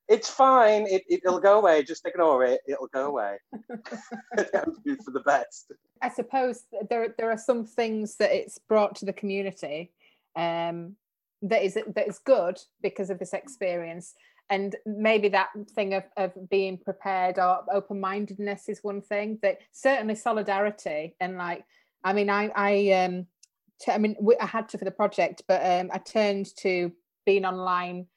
it's fine. It, it, will go away. Just ignore it. It'll go away. For the best. I suppose there, there are some things that it's brought to the community um, that is that is good because of this experience. And maybe that thing of, of being prepared or open-mindedness is one thing that certainly solidarity and like i mean i i um I mean, I had to for the project, but um, I turned to being online,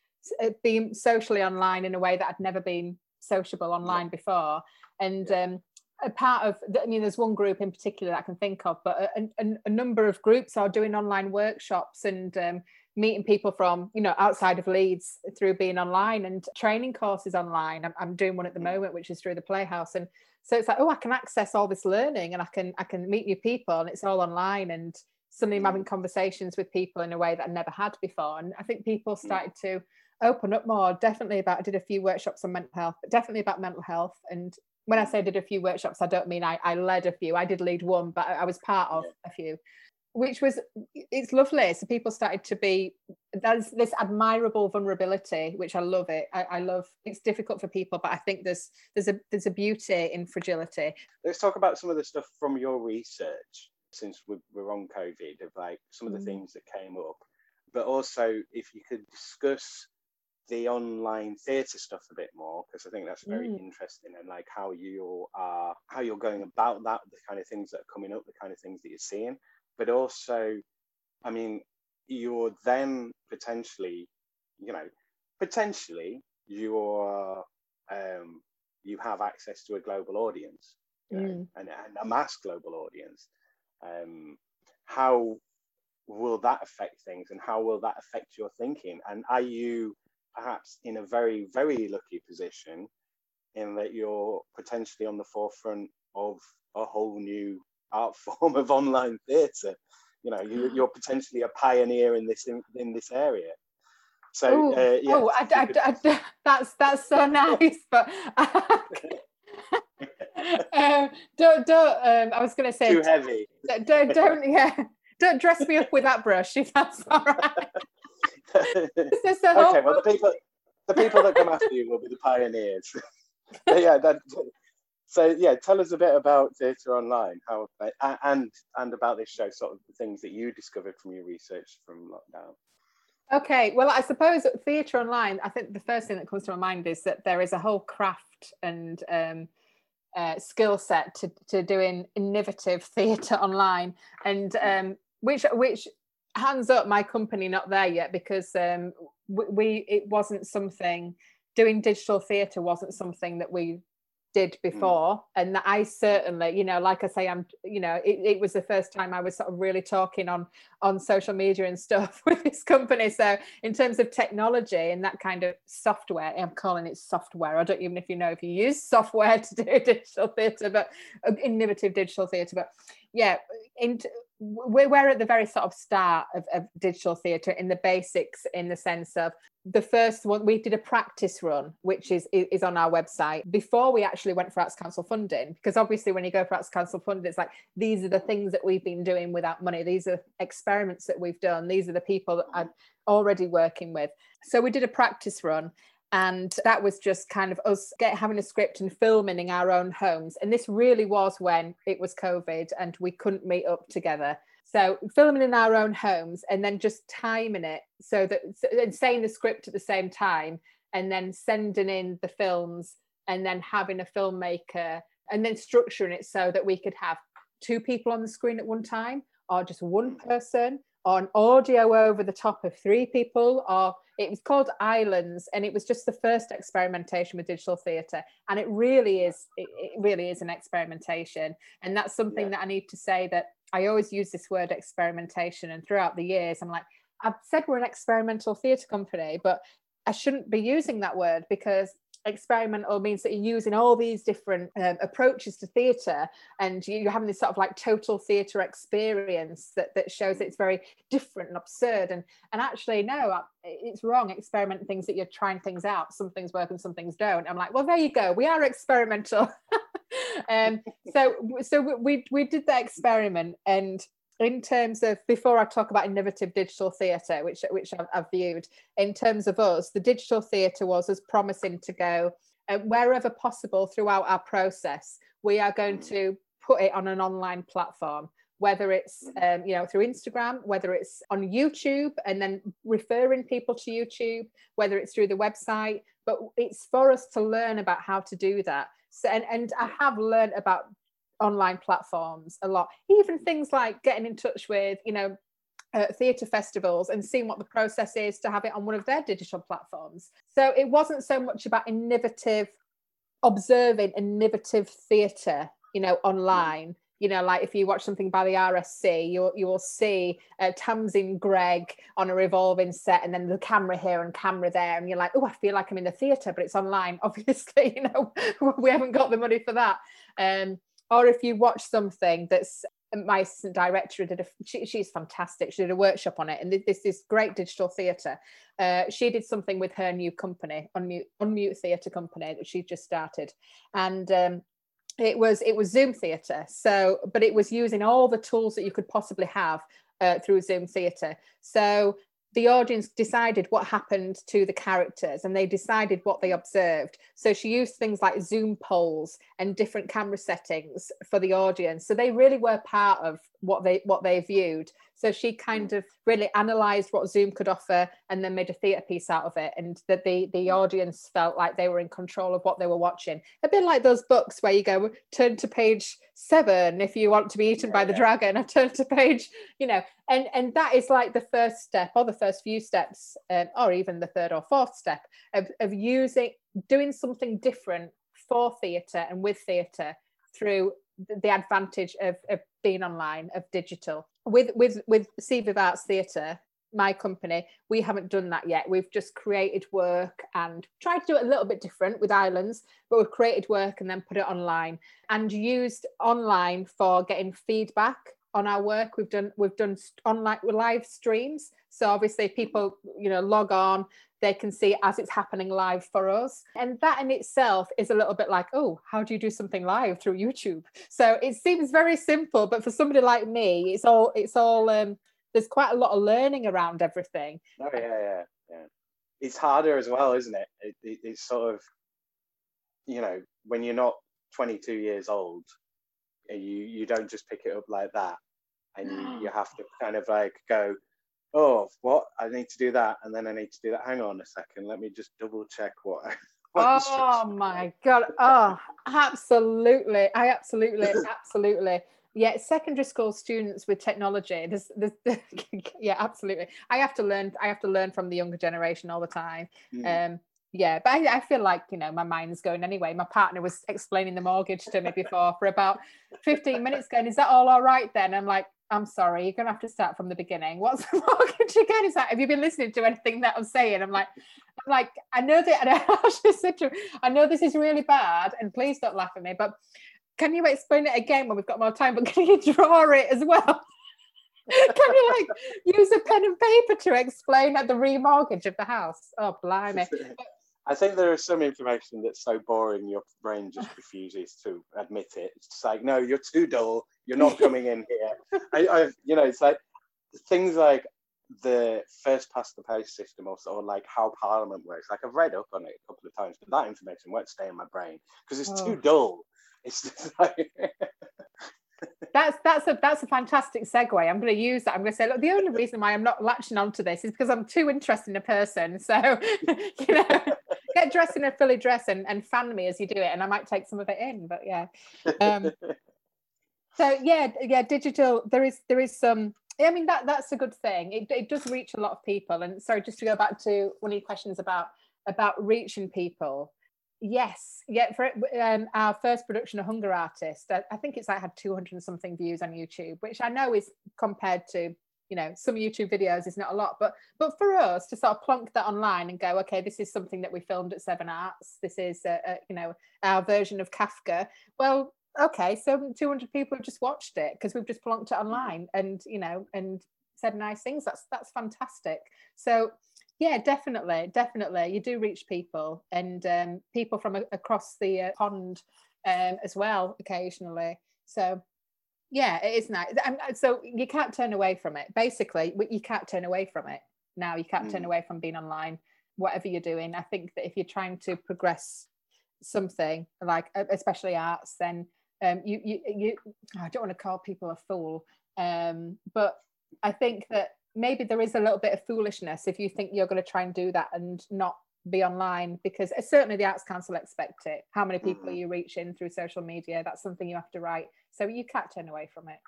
uh, being socially online in a way that I'd never been sociable online before. And um, a part of, I mean, there's one group in particular that I can think of, but a, a, a number of groups are doing online workshops and um, meeting people from, you know, outside of Leeds through being online and training courses online. I'm, I'm doing one at the moment, which is through the Playhouse. And so it's like, oh, I can access all this learning and I can I can meet new people and it's all online and suddenly I'm having conversations with people in a way that I never had before. And I think people mm. started to open up more, definitely about, I did a few workshops on mental health, but definitely about mental health and when I say did a few workshops, I don't mean I, I led a few. I did lead one, but I, I was part of a few, which was it's lovely. So people started to be there's this admirable vulnerability, which I love it. I, I love it's difficult for people, but I think there's there's a there's a beauty in fragility. Let's talk about some of the stuff from your research since we're on COVID of like some of the mm. things that came up, but also if you could discuss the online theatre stuff a bit more because I think that's very mm. interesting and like how you are how you're going about that, the kind of things that are coming up, the kind of things that you're seeing, but also, I mean, you're then potentially, you know, potentially you're um, you have access to a global audience, you know, mm. and, and a mass global audience. Um, how will that affect things and how will that affect your thinking and are you perhaps in a very, very lucky position in that you're potentially on the forefront of a whole new art form of online theatre. You know, you, are potentially a pioneer in this in, in this area. So, uh, yeah. oh, I, I, I, that's that's so nice, but. um, don't don't. Um, I was going to say too heavy. Don't don't yeah. Don't dress me up with that brush if that's all right okay, well the people the people that come after you will be the pioneers. yeah, that, so yeah, tell us a bit about theatre online, how and and about this show, sort of the things that you discovered from your research from lockdown. Okay, well, I suppose theatre online. I think the first thing that comes to my mind is that there is a whole craft and um, uh, skill set to to doing innovative theatre online, and um, which which hands up my company not there yet because um, we, we, it wasn't something doing digital theatre wasn't something that we did mm. before mm. and i certainly you know like i say i'm you know it, it, was the first time i was sort of really talking on on social media and stuff with this company so in terms of technology and that kind of software i'm calling it software i don't even if you know if you use software to do digital theatre but uh, innovative digital theatre but yeah in, we're, we're at the very sort of start of, of digital theatre in the basics in the sense of the first one we did a practice run which is is on our website before we actually went for arts council funding because obviously when you go for arts council funding it's like these are the things that we've been doing without money these are experiments that we've done these are the people that i'm already working with. So we did a practice run and that was just kind of us get having a script and filming in our own homes. And this really was when it was covid and we couldn't meet up together. So filming in our own homes and then just timing it so that and saying the script at the same time and then sending in the films and then having a filmmaker and then structuring it so that we could have two people on the screen at one time or just one person on audio over the top of three people or it was called islands and it was just the first experimentation with digital theatre and it really is it, it, really is an experimentation and that's something yeah. that i need to say that i always use this word experimentation and throughout the years i'm like i've said we're an experimental theatre company but i shouldn't be using that word because experimental means that you're using all these different um, approaches to theatre and you're having this sort of like total theatre experience that, that shows it's very different and absurd. And and actually no it's wrong experiment things that you're trying things out. Some things work and some things don't. I'm like well there you go. We are experimental. Um so so we we did that experiment and in terms of before I talk about innovative digital theatre, which which I've, I've, viewed, in terms of us, the digital theatre was as promising to go uh, wherever possible throughout our process. We are going to put it on an online platform, whether it's um, you know through Instagram, whether it's on YouTube, and then referring people to YouTube, whether it's through the website. But it's for us to learn about how to do that. So, and, and I have learned about online platforms a lot even things like getting in touch with you know uh, theatre festivals and seeing what the process is to have it on one of their digital platforms so it wasn't so much about innovative observing innovative theatre you know online you know, like if you watch something by the RSC, you you will see uh, Tamsin Greig on a revolving set, and then the camera here and camera there, and you're like, oh, I feel like I'm in the theatre, but it's online. Obviously, you know, we haven't got the money for that. Um, or if you watch something that's my director did a she, she's fantastic she did a workshop on it and this is great digital theatre uh, she did something with her new company unmute unmute theatre company that she just started and um, it was it was Zoom theatre. So, but it was using all the tools that you could possibly have uh, through Zoom theatre. So the audience decided what happened to the characters and they decided what they observed. So she used things like Zoom polls and different camera settings for the audience. So they really were part of what they what they viewed. So she kind of really analysed what Zoom could offer and then made a theatre piece out of it. And that the the audience felt like they were in control of what they were watching. A bit like those books where you go turn to page seven if you want to be eaten yeah, by the yeah. dragon. I turn to page, you know, and and that is like the first step or the first few steps, um, or even the third or fourth step of, of using doing something different for theatre and with theatre through the advantage of, of being online, of digital. With with with CVIV Arts Theatre, my company, we haven't done that yet. We've just created work and tried to do it a little bit different with Islands, but we've created work and then put it online and used online for getting feedback on our work. We've done we've done online live streams. So obviously people, you know, log on, they can see as it's happening live for us. And that in itself is a little bit like, oh, how do you do something live through YouTube? So it seems very simple, but for somebody like me, it's all it's all um there's quite a lot of learning around everything. Oh yeah, yeah, yeah. It's harder as well, isn't it? it, it it's sort of, you know, when you're not 22 years old, you you don't just pick it up like that, and you, you have to kind of like go, oh, what? I need to do that, and then I need to do that. Hang on a second, let me just double check what. what oh my god! Oh, absolutely! I absolutely, absolutely. Yeah, secondary school students with technology. There's, there's, yeah, absolutely. I have to learn. I have to learn from the younger generation all the time. Mm. Um, yeah, but I, I, feel like you know my mind's going anyway. My partner was explaining the mortgage to me before for about 15 minutes, going, "Is that all all right?" Then I'm like, I'm sorry, you're gonna have to start from the beginning. What's the mortgage again? Is that have you been listening to anything that I'm saying? I'm like, I'm like, I know that I, to I know this is really bad, and please don't laugh at me, but can you explain it again when we've got more time? But can you draw it as well? can you like use a pen and paper to explain at the remortgage of the house? Oh blimey. I think there is some information that's so boring your brain just refuses to admit it. It's like, no, you're too dull. You're not coming in here. I, I, you know, it's like things like the first past the post system or, or like how Parliament works. Like I've read up on it a couple of times, but that information won't stay in my brain because it's oh. too dull. It's just like. That's that's a that's a fantastic segue. I'm going to use that. I'm going to say, look, the only reason why I'm not latching onto this is because I'm too interested in a person. So, you know, get dressed in a fully dress and, and fan me as you do it, and I might take some of it in. But yeah. Um, so yeah, yeah, digital. There is there is some. I mean that that's a good thing. It it does reach a lot of people. And sorry, just to go back to one of your questions about about reaching people. Yes, yeah. For um, our first production, A Hunger Artist, I, I think it's like had 200 and something views on YouTube, which I know is compared to you know some youtube videos is not a lot but but for us to sort of plonk that online and go okay this is something that we filmed at seven arts. This is uh, uh, you know our version of kafka. Well okay so 200 people have just watched it because we've just plonked it online and you know and said nice things. That's that's fantastic. So yeah definitely definitely. You do reach people and um, people from a, across the uh, pond um, as well occasionally. So yeah it is nice. And so you can't turn away from it. Basically you can't turn away from it now. You can't mm. turn away from being online whatever you're doing. I think that if you're trying to progress something like especially arts then um, you, you you i don't want to call people a fool um, but i think that maybe there is a little bit of foolishness if you think you're going to try and do that and not be online because uh, certainly the arts council expect it. How many people mm-hmm. are you reaching through social media? That's something you have to write. So you can't turn away from it.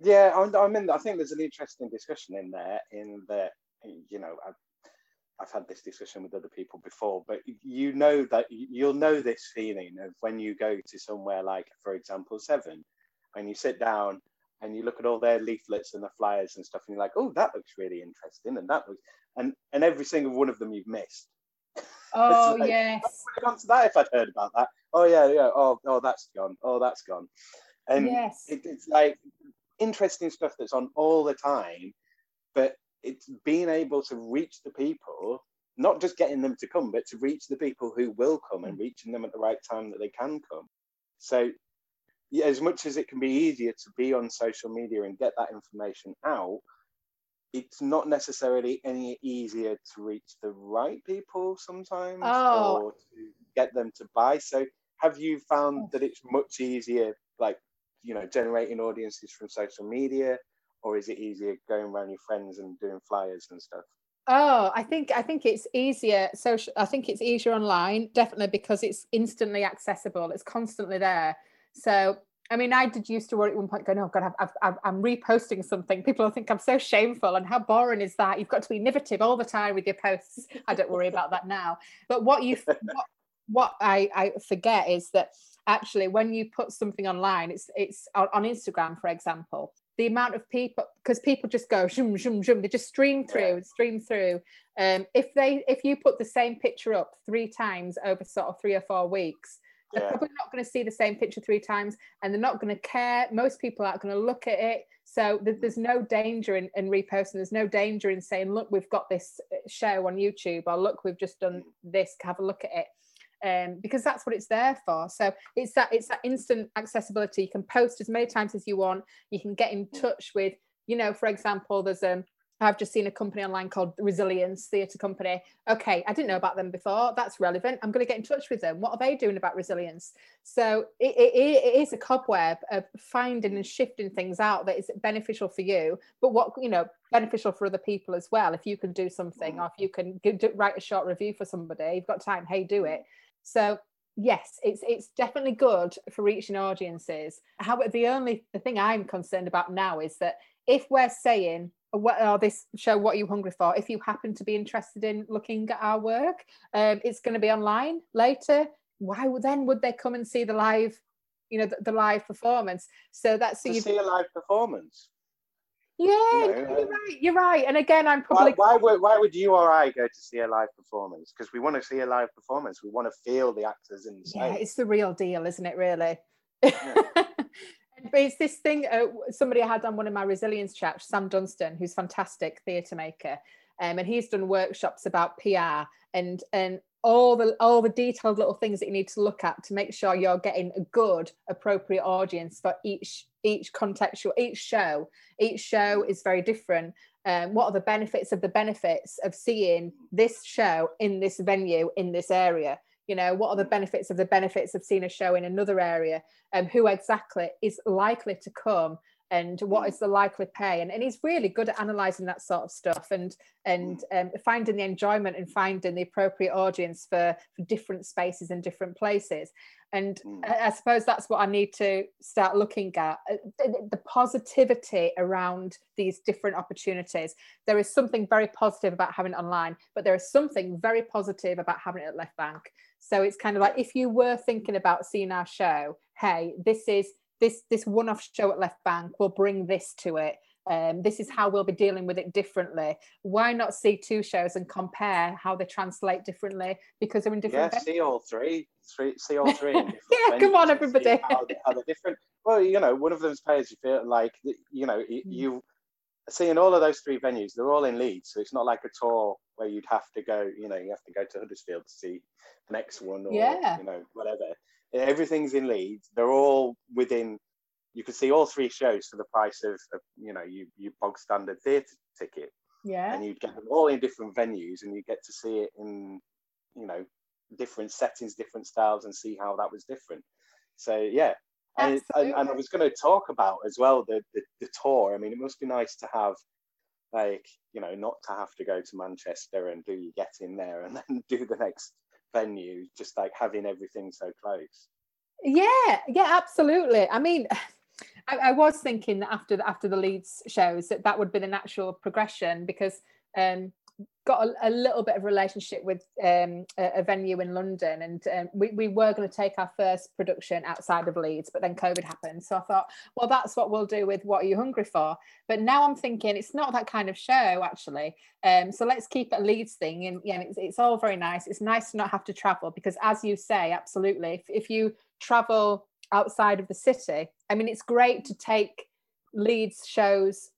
Yeah i, I mean i think there's an interesting discussion in there in that you know I've, I've had this discussion with other people before but you know that you'll know this feeling of when you go to somewhere like for example seven and you sit down and you look at all their leaflets and the flyers and stuff and you're like oh that looks really interesting and that looks and and every single one of them you've missed. Oh like, yes. I would have gone to that if I'd heard about that. Oh yeah, yeah. Oh oh that's gone. Oh that's gone. And yes. It, it's like interesting stuff that's on all the time, but it's being able to reach the people not just getting them to come, but to reach the people who will come and Mm. reaching them at the right time that they can come. So, as much as it can be easier to be on social media and get that information out, it's not necessarily any easier to reach the right people sometimes Oh. or to get them to buy. So, have you found Oh. that it's much easier, like, you know, generating audiences from social media, or is it easier going around your friends and doing flyers and stuff? Oh, I think I think it's easier. Social. I think it's easier online, definitely because it's instantly accessible. It's constantly there. So, I mean, I did used to worry at one point, going, "Oh God, I've, I've, I'm reposting something. People will think I'm so shameful, and how boring is that? You've got to be innovative all the time with your posts." I don't worry about that now. But what you, what, what I, I forget is that actually, when you put something online, it's it's on, on Instagram, for example, the amount of people because people just go zoom zoom zoom they just stream through Yeah. and stream through um if they if you put the same picture up three times over sort of three or four weeks they're Yeah. probably not going to see the same picture three times and they're not going to care most people aren't going to look at it so th- there's no danger in, in reposting there's no danger in saying look we've got this uh, show on youtube or look we've just done this have a look at it um, because that's what it's there for. So it's that it's that instant accessibility. You can post as many times as you want. You can get in touch with, you know, for example, there's um I've just seen a company online called Resilience Theatre Company. Okay, I didn't know about them before. That's relevant. I'm going to get in touch with them. What are they doing about resilience? So it, it, it is a cobweb of finding and shifting things out that is beneficial for you, but what you know beneficial for other people as well. If you can do something, mm. or if you can do, write a short review for somebody, you've got time. Hey, do it. So yes, it's it's definitely good for reaching audiences. However, the only the thing I'm concerned about now is that if we're saying what are this show what are you hungry for if you happen to be interested in looking at our work um, it's going to be online later why would then would they come and see the live you know the, the live performance so that's so to you see a live performance. yeah know, you're um, right you're right and again i'm probably why, would, why would you or I go to see a live performance? Because we want to see a live performance. We want to feel the actors in the yeah it's the real deal isn't it really Yeah. it's this thing uh, somebody I had on one of my resilience chats sam dunstan who's fantastic theatre maker um, and he's done workshops about pr and and all the all the detailed little things that you need to look at to make sure you're getting a good appropriate audience for each each contextual each show. Each show is very different. Um, what are the benefits of the benefits of seeing this show in this venue in this area you know what are the benefits of the benefits of seeing a show in another area? And um, who exactly is likely to come and what is Mm. is the likely pay and, and he's really good at analyzing that sort of stuff and and um, finding the enjoyment and finding the appropriate audience for, for different spaces and different places and Mm. I, I suppose that's what i need to start looking at uh, the, the positivity around these different opportunities there is something very positive about having it online but there is something very positive about having it at left bank so it's kind of like if you were thinking about seeing our show hey this is this this one-off show at left bank will bring this to it um, this is how we'll be dealing with it differently why not see two shows and compare how they translate differently because they're in different? Yeah, see all three. three see all three. in different Yeah, come on, everybody. How, how they're different. Well, you know, one of them's players you feel like, you know, you, Mm. you seeing all of those three venues, they're all in Leeds. So it's not like a tour where you'd have to go, you know, you have to go to Huddersfield to see the next one or, Yeah. you know, whatever. Everything's in Leeds. They're all within, you can see all three shows for the price of, of you know, you, you bog standard theatre ticket. Yeah. And you'd get them all in different venues and you get to see it in you know different settings different styles and see how that was different. So yeah. And, and, and i was going to talk about as well the, the the tour. I mean it must be nice to have like you know not to have to go to manchester and do you get in there and then do the next venue just like having everything so close Yeah, yeah, absolutely. I mean, I, I was thinking after the, after the Leeds shows that that would be the natural progression because um, got a, a little bit of relationship with um, a, a venue in London, and um, we we were going to take our first production outside of Leeds, but then COVID happened. So I thought, well, that's what we'll do with What Are You Hungry For? But now I'm thinking it's not that kind of show actually. Um, so let's keep it a Leeds thing, and yeah, it's, it's all very nice. It's nice to not have to travel because, as you say, absolutely, if, if you travel outside of the city, I mean, it's great to take Leeds shows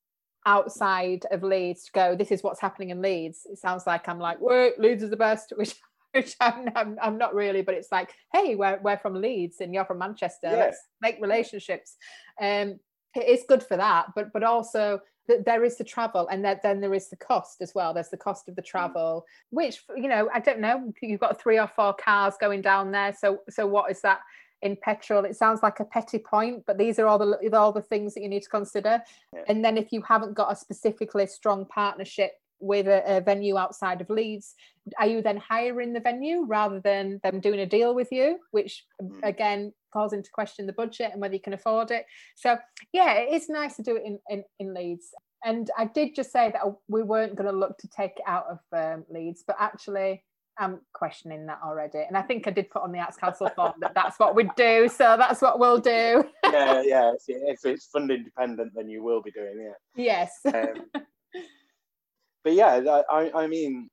outside of Leeds to go, this is what's happening in Leeds. It sounds like I'm like, wait, Leeds is the best, which which I'm, I'm, I'm, not really, but it's like, hey, we're, we're from Leeds and you're from Manchester. Yeah. Let's make relationships. Um, it is good for that, but but also that there is the travel and that then there is the cost as well. There's the cost of the mm. travel, which you know, I don't know. You've got three or four cars going down there. So so what is that? In petrol it sounds like a petty point but these are all the all the things that you need to consider yeah. and then if you haven't got a specifically strong partnership with a, a, venue outside of Leeds, are you then hiring the venue rather than them doing a deal with you, which mm. again calls into question the budget and whether you can afford it. So yeah, it is nice to do it in, in, in Leeds. And I did just say that we weren't going to look to take it out of um, Leeds, but actually I'm questioning that already. And I think I did put on the Arts Council form that that's what we'd do. So that's what we'll do. yeah, yeah. If it's fund independent, then you will be doing it. Yes. Um, but yeah, I, I mean,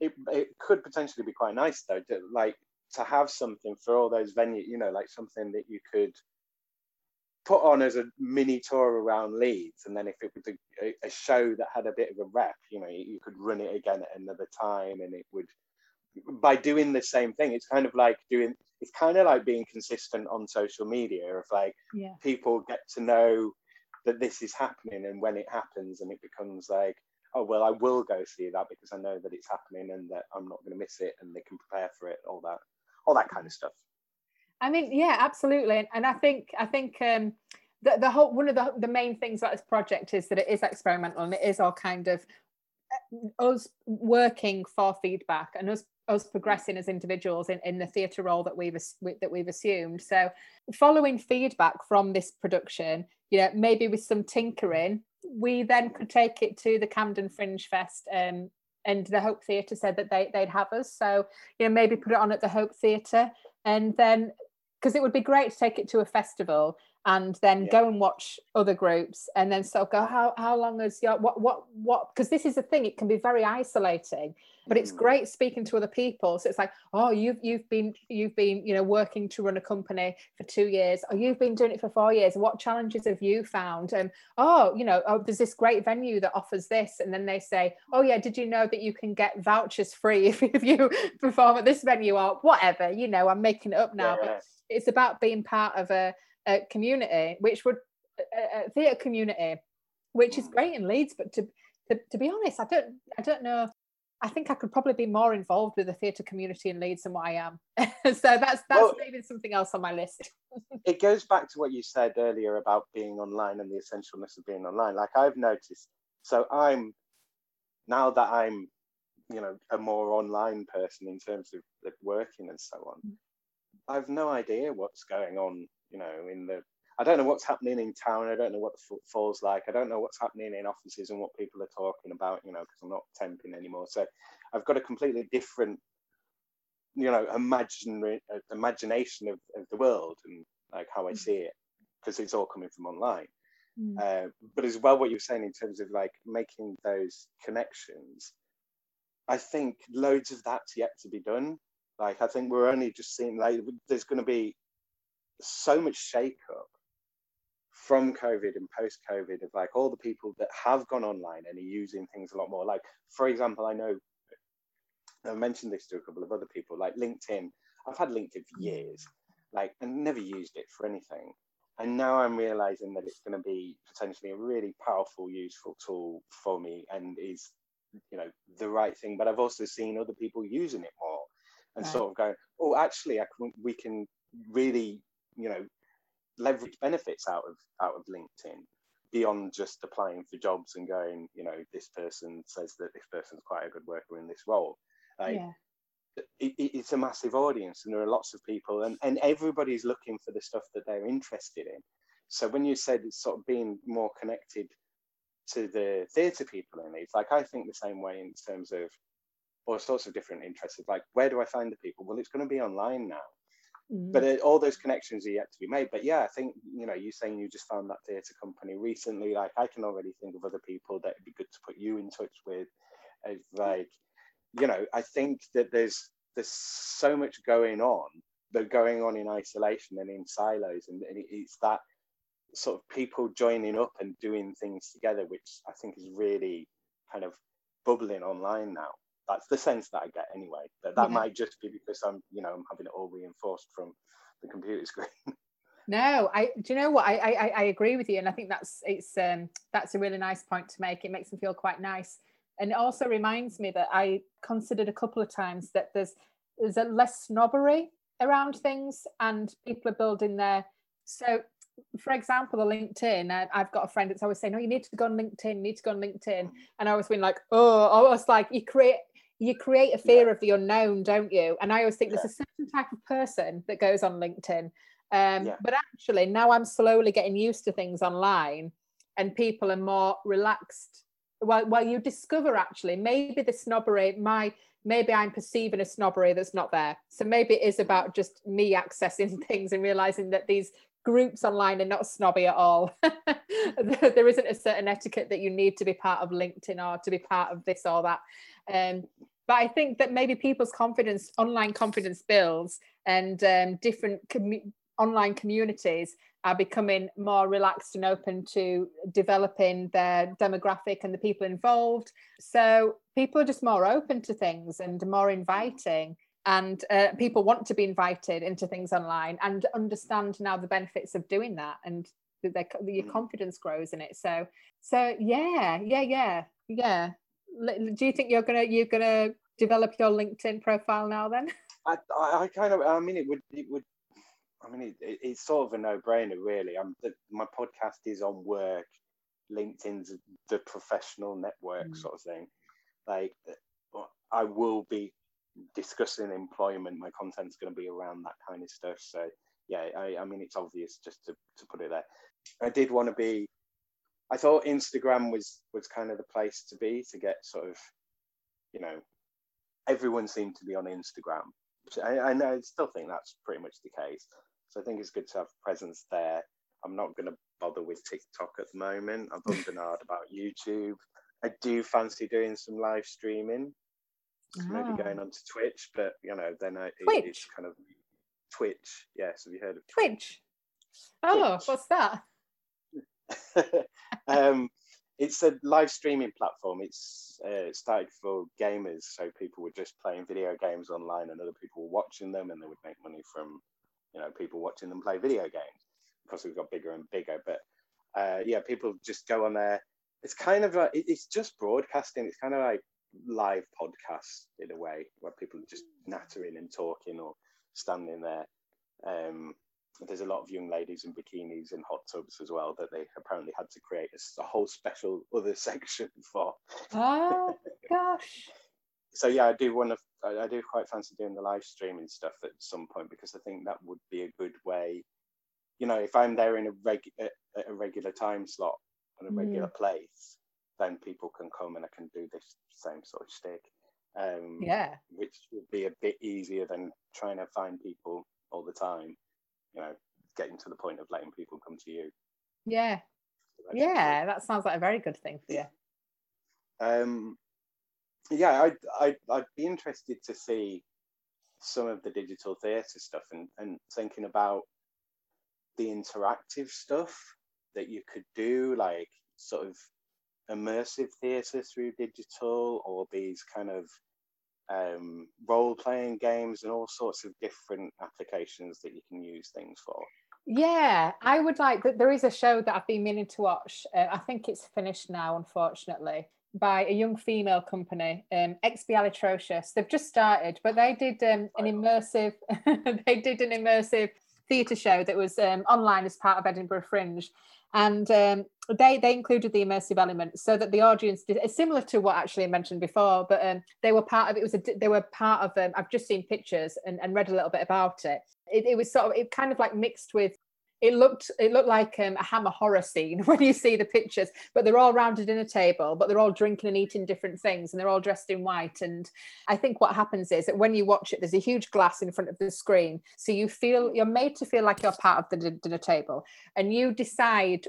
it, it could potentially be quite nice though, to like to have something for all those venues, you know, like something that you could put on as a mini tour around Leeds, and then if it was a, a show that had a bit of a rep, you know, you, you could run it again at another time, and it would. By doing the same thing, it's kind of like doing. It's kind of like being consistent on social media. Of like, yeah. people get to know that this is happening, and when it happens, and it becomes like, oh well i will go see that because i know that it's happening and that i'm not going to miss it and they can prepare for it all that all that kind of stuff i mean yeah absolutely and i think i think um the, the whole one of the, the main things about this project is that it is experimental and it is all kind of uh, us working for feedback and us us progressing as individuals in, in the theatre role that we've that we've assumed so following feedback from this production you know maybe with some tinkering we then could take it to the Camden Fringe Fest um, and the Hope Theatre said that they, they'd have us. So, you know, maybe put it on at the Hope Theatre and then because it would be great to take it to a festival and then yeah. go and watch other groups and then so go how how long is your what what what because this is the thing it can be very isolating but it's mm. great speaking to other people so it's like oh you've you've been you've been you know working to run a company for two years or you've been doing it for four years what challenges have you found and oh you know oh there's this great venue that offers this and then they say oh yeah did you know that you can get vouchers free if, if you perform at this venue or whatever you know i'm making it up now yeah. but it's about being part of a a community, which would a, a theatre community, which is great in Leeds. But to, to to be honest, I don't I don't know. I think I could probably be more involved with the theatre community in Leeds than what I am. so that's that's well, maybe something else on my list. it goes back to what you said earlier about being online and the essentialness of being online. Like I've noticed, so I'm now that I'm, you know, a more online person in terms of, working and so on. Mm. I've no idea what's going on you know, in the I don't know what's happening in town. I don't know what the footfall's like. I don't know what's happening in offices and what people are talking about, you know, because I'm not temping anymore. So I've got a completely different, you know, imaginary uh, imagination of, of the world and like how I mm. see it because it's all coming from online. Mm. Uh, but as well, what you're saying in terms of like making those connections, I think loads of that's yet to be done. Like I think we're only just seeing like there's going to be so much shake up from COVID and post COVID of like all the people that have gone online and are using things a lot more. Like, for example, I know I mentioned this to a couple of other people, like LinkedIn. I've had LinkedIn for years, like, and never used it for anything. And now I'm realizing that it's going to be potentially a really powerful, useful tool for me and is, you know, the right thing. But I've also seen other people using it more and right. sort of going, oh, actually, I can, we can really you know leverage benefits out of out of LinkedIn beyond just applying for jobs and going, you know, this person says that this person's quite a good worker in this role. Like, yeah. It, it's a massive audience and there are lots of people and, and everybody's looking for the stuff that they're interested in. So when you said it's sort of being more connected to the theatre people in it, like I think the same way in terms of all sorts of different interests. Like, where do I find the people? Well, it's going to be online now. Mm. But it, all those connections are yet to be made. But yeah, I think you know, you saying you just found that theatre company recently. Like I can already think of other people that would be good to put you in touch with. As like, you know, I think that there's there's so much going on, but going on in isolation and in silos, and, and it's that sort of people joining up and doing things together, which I think is really kind of bubbling online now. That's the sense that I get anyway. But that yeah. might just be because I'm, you know, I'm having it all reinforced from the computer screen. No, I do you know what I, I I agree with you, and I think that's it's um that's a really nice point to make. It makes me feel quite nice, and it also reminds me that I considered a couple of times that there's there's a less snobbery around things, and people are building their so. For example, the LinkedIn, I've got a friend that's always saying, "No, you need to go on LinkedIn. You need to go on LinkedIn," and I was being like, "Oh, I was like, you create you create a fear of the unknown, don't you?" And I always think there's a certain type of person that goes on LinkedIn um, yeah. But actually, now I'm slowly getting used to things online, and people are more relaxed. Well, well, you discover actually maybe the snobbery, my maybe I'm perceiving a snobbery that's not there. So maybe it is about just me accessing things and realizing that these groups online are not snobby at all. there isn't a certain etiquette that you need to be part of LinkedIn or to be part of this or that. Um, but I think that maybe people's confidence, online confidence builds, and um, different online communities are becoming more relaxed and open to developing their demographic and the people involved. So people are just more open to things and more inviting. And uh, people want to be invited into things online and understand now the benefits of doing that, and their, your mm. confidence grows in it. So, so yeah, yeah, yeah, yeah. Do you think you're gonna you're gonna develop your LinkedIn profile now? Then I, I kind of I mean it would it would I mean, it, it's sort of a no-brainer, really. I'm the, my podcast is on work. LinkedIn's the professional network mm. sort of thing. Like, uh, I will be discussing employment. My content's going to be around that kind of stuff. So, yeah, I, I mean, it's obvious just to, to put it there. I did want to be. I thought Instagram was was kind of the place to be to get sort of, you know, everyone seemed to be on Instagram. I, I, I still think that's pretty much the case. So I think it's good to have presence there. I'm not going to bother with TikTok at the moment. I've done Bernard about YouTube. I do fancy doing some live streaming, oh. maybe ah. going onto Twitch, but you know, then I, it, it's kind of Twitch. Yes, have you heard of Twitch? Oh, Twitch. what's that? um, it's a live streaming platform. It's uh, started for gamers, so people were just playing video games online, and other people were watching them, and they would make money from you know people watching them play video games because we've got bigger and bigger. But uh, yeah, people just go on there. It's kind of like it's just broadcasting. It's kind of like live podcast in a way where people are just nattering and talking or standing there. Um, there's a lot of young ladies in bikinis and hot tubs as well that they apparently had to create a, a whole special other section for. Oh gosh so yeah, I do want to. I, do quite fancy doing the live streaming stuff at some point because I think that would be a good way. You know, if I'm there in a reg a regular time slot on a regular mm. place, then people can come and I can do this same sort of stick. Um, yeah, which would be a bit easier than trying to find people all the time. You know, getting to the point of letting people come to you. Yeah, so yeah, that sounds like a very good thing for you. Um, yeah, I'd, I'd, I'd be interested to see some of the digital theatre stuff and, and thinking about the interactive stuff that you could do, like sort of immersive theatre through digital or these kind of um, role playing games and all sorts of different applications that you can use things for. Yeah, I would like that. There is a show that I've been meaning to watch. Uh, I think it's finished now, unfortunately by a young female company, um, Expialitrocious. They've just started, but they did um, an immersive. they did an immersive theatre show that was um, online as part of Edinburgh Fringe, and um, they they included the immersive element so that the audience did similar to what actually I mentioned before, but um, they were part of it was a they were part of. Um, I've just seen pictures and, and read a little bit about it. it. It was sort of it kind of like mixed with it looked it looked like um, a hammer horror scene when you see the pictures but they're all in a table but they're all drinking and eating different things and they're all dressed in white and i think what happens is that when you watch it there's a huge glass in front of the screen so you feel you're made to feel like you're part of the dinner table and you decide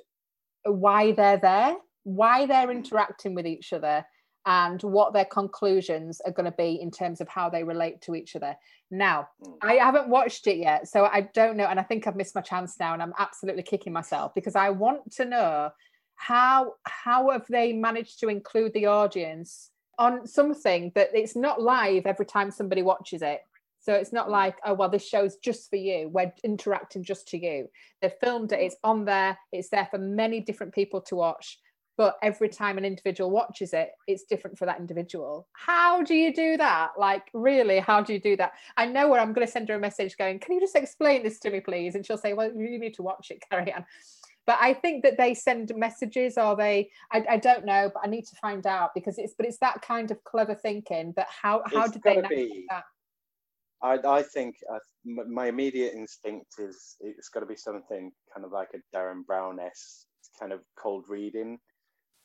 why they're there why they're interacting with each other and what their conclusions are going to be in terms of how they relate to each other. Now, Mm. I haven't watched it yet, so I don't know. And I think I've missed my chance now, and I'm absolutely kicking myself because I want to know how how have they managed to include the audience on something that it's not live every time somebody watches it. So it's not like, oh well, this show's just for you. We're interacting just to you. They've filmed it, it's on there, it's there for many different people to watch. But every time an individual watches it, it's different for that individual. How do you do that? Like, really, how do you do that? I know where I'm going to send her a message going, Can you just explain this to me, please? And she'll say, Well, you need to watch it, carry on but I think that they send messages or they I, I don't know, but I need to find out because it's but it's that kind of clever thinking that how how It's did they be- that? I, I think uh, my immediate instinct is it's got to be something kind of like a Derren Brown esque kind of cold reading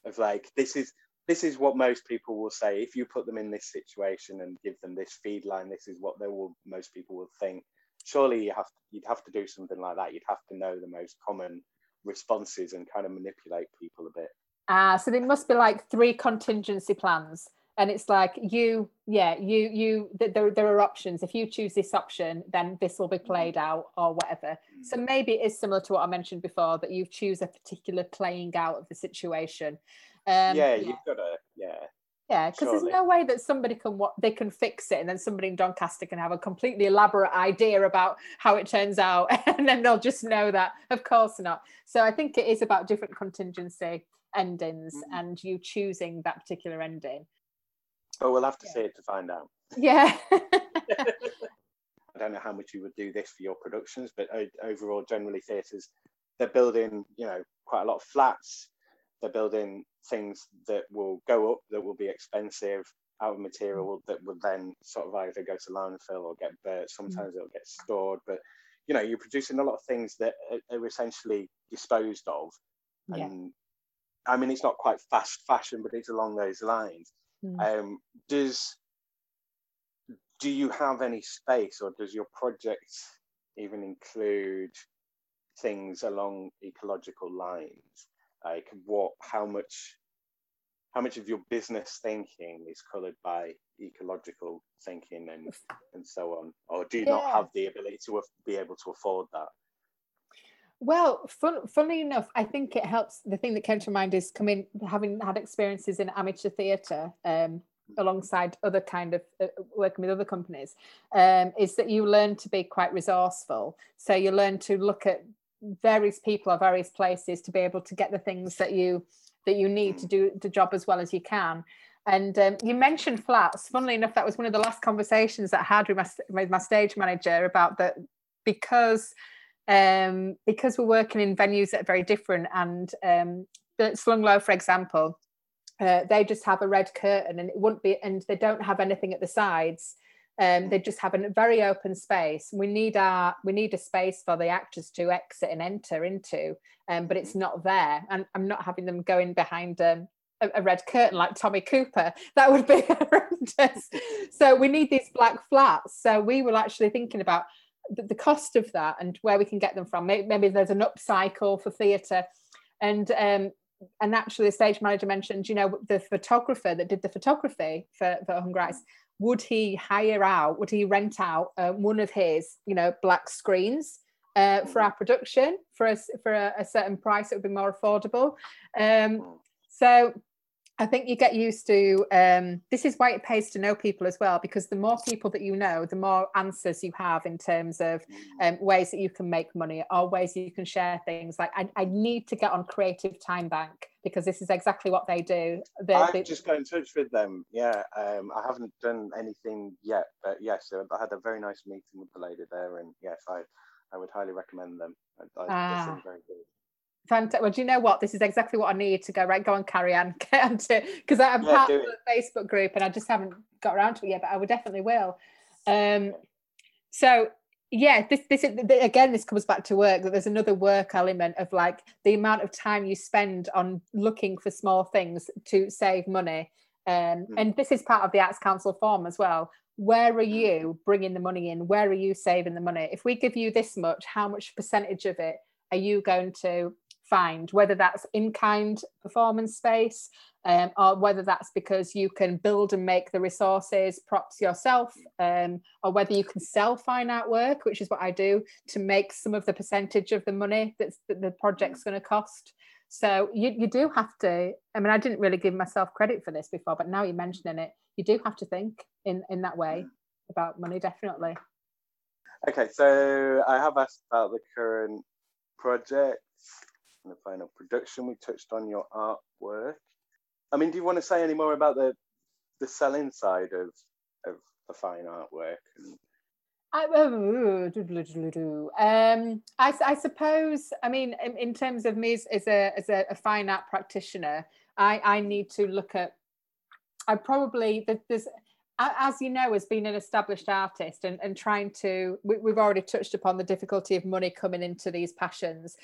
of like this is this is what most people will say. If you put them in this situation and give them this feed line this is what they will most people will think. Surely you have you'd have to do something like that. You'd have to know the most common responses and kind of manipulate people a bit. Ah, so there must be like three contingency plans. And it's like you, yeah, you, you. th- There, there are options. If you choose this option, then this will be played out, or whatever. So maybe it is similar to what I mentioned before that you choose a particular playing out of the situation. Um, yeah you've got to yeah Yeah, because there's no way that somebody can what they can fix it, and then somebody in Doncaster can have a completely elaborate idea about how it turns out, and then they'll just know that. Of course not. So I think it is about different contingency endings Mhm. and you choosing that particular ending. But we'll have to Yeah. see it to find out Yeah. I don't know how much you would do this for your productions, but overall, generally theatres, they're building, you know, quite a lot of flats. They're building things that will go up, that will be expensive, out of material mm. that would then sort of either go to landfill or get burnt. Mm. Sometimes it'll get stored, but you know, you're producing a lot of things that are, essentially disposed of. Yeah. And I mean, it's not quite fast fashion, but it's along those lines. Mm. Um, does do you have any space, or does your project even include things along ecological lines? Like what, how much, how much of your business thinking is coloured by ecological thinking and and so on, or do you not have the ability to be able to afford that? Well, fun, funnily enough, I think it helps. The thing that came to mind is coming, having had experiences in amateur theatre um, alongside other kind of uh, working with other companies, um, is that you learn to be quite resourceful. So you learn to look at various people or various places to be able to get the things that you that you need to do the job as well as you can. And um, you mentioned flats. Funnily enough, that was one of the last conversations that I had with my, with my stage manager about that because um, because we're working in venues that are very different. And um, Slung Low, for example, uh, they just have a red curtain, and it wouldn't be, and they don't have anything at the sides. Um, they just have a very open space. We need our we need a space for the actors to exit and enter into, um, but it's not there. And I'm not having them go in behind um, a, a red curtain like Tommy Cooper. That would be horrendous. so we need these black flats. So we were actually thinking about the, the cost of that and where we can get them from. Maybe, maybe there's an upcycle for theatre, and um, and actually the stage manager mentioned, you know, the photographer that did the photography for for Hungry Eyes, would he hire out? Would he rent out uh, one of his, you know, black screens? Uh, for our production for a, for a, a certain price it would be more affordable um, so I think you get used to um, this is why it pays to know people as well, because the more people that you know, the more answers you have in terms of um, ways that you can make money or ways you can share things. Like I, I need to get on Creative Time Bank because this is exactly what they do. They, I they- just got in touch with them. Yeah, um, I haven't done anything yet, but yes, I had a very nice meeting with the lady there, and yes, I, I would highly recommend them. I, I, Ah. Very good. Fantastic. Well, do you know what? This is exactly what I need to go. Right, go on, carry on, get onto because I'm Yeah, part of the Facebook group and I just haven't got around to it yet. But I would definitely will. Um, so yeah, this this is again. This comes back to work. That there's another work element of like the amount of time you spend on looking for small things to save money. Um, Mm. and this is part of the Arts Council form as well. Where are you bringing the money in? Where are you saving the money? If we give you this much, how much percentage of it are you going to find, whether that's in kind performance space um, or whether that's because you can build and make the resources, props yourself, um, or whether you can sell fine artwork, which is what I do to make some of the percentage of the money that's, that the project's going to cost. So you, you do have to, I mean, I didn't really give myself credit for this before, but now you're mentioning it, you do have to think in, in that way about money, definitely. Okay, so I have asked about the current project and the final production. We touched on your artwork. I mean, do you want to say any more about the the selling side of of the fine artwork? I, oh, um, I, I suppose. I mean, in, in terms of me as, as a as a, a, fine art practitioner, I I need to look at. I probably there's as you know, as being an established artist and, and trying to, we, have already touched upon the difficulty of money coming into these passions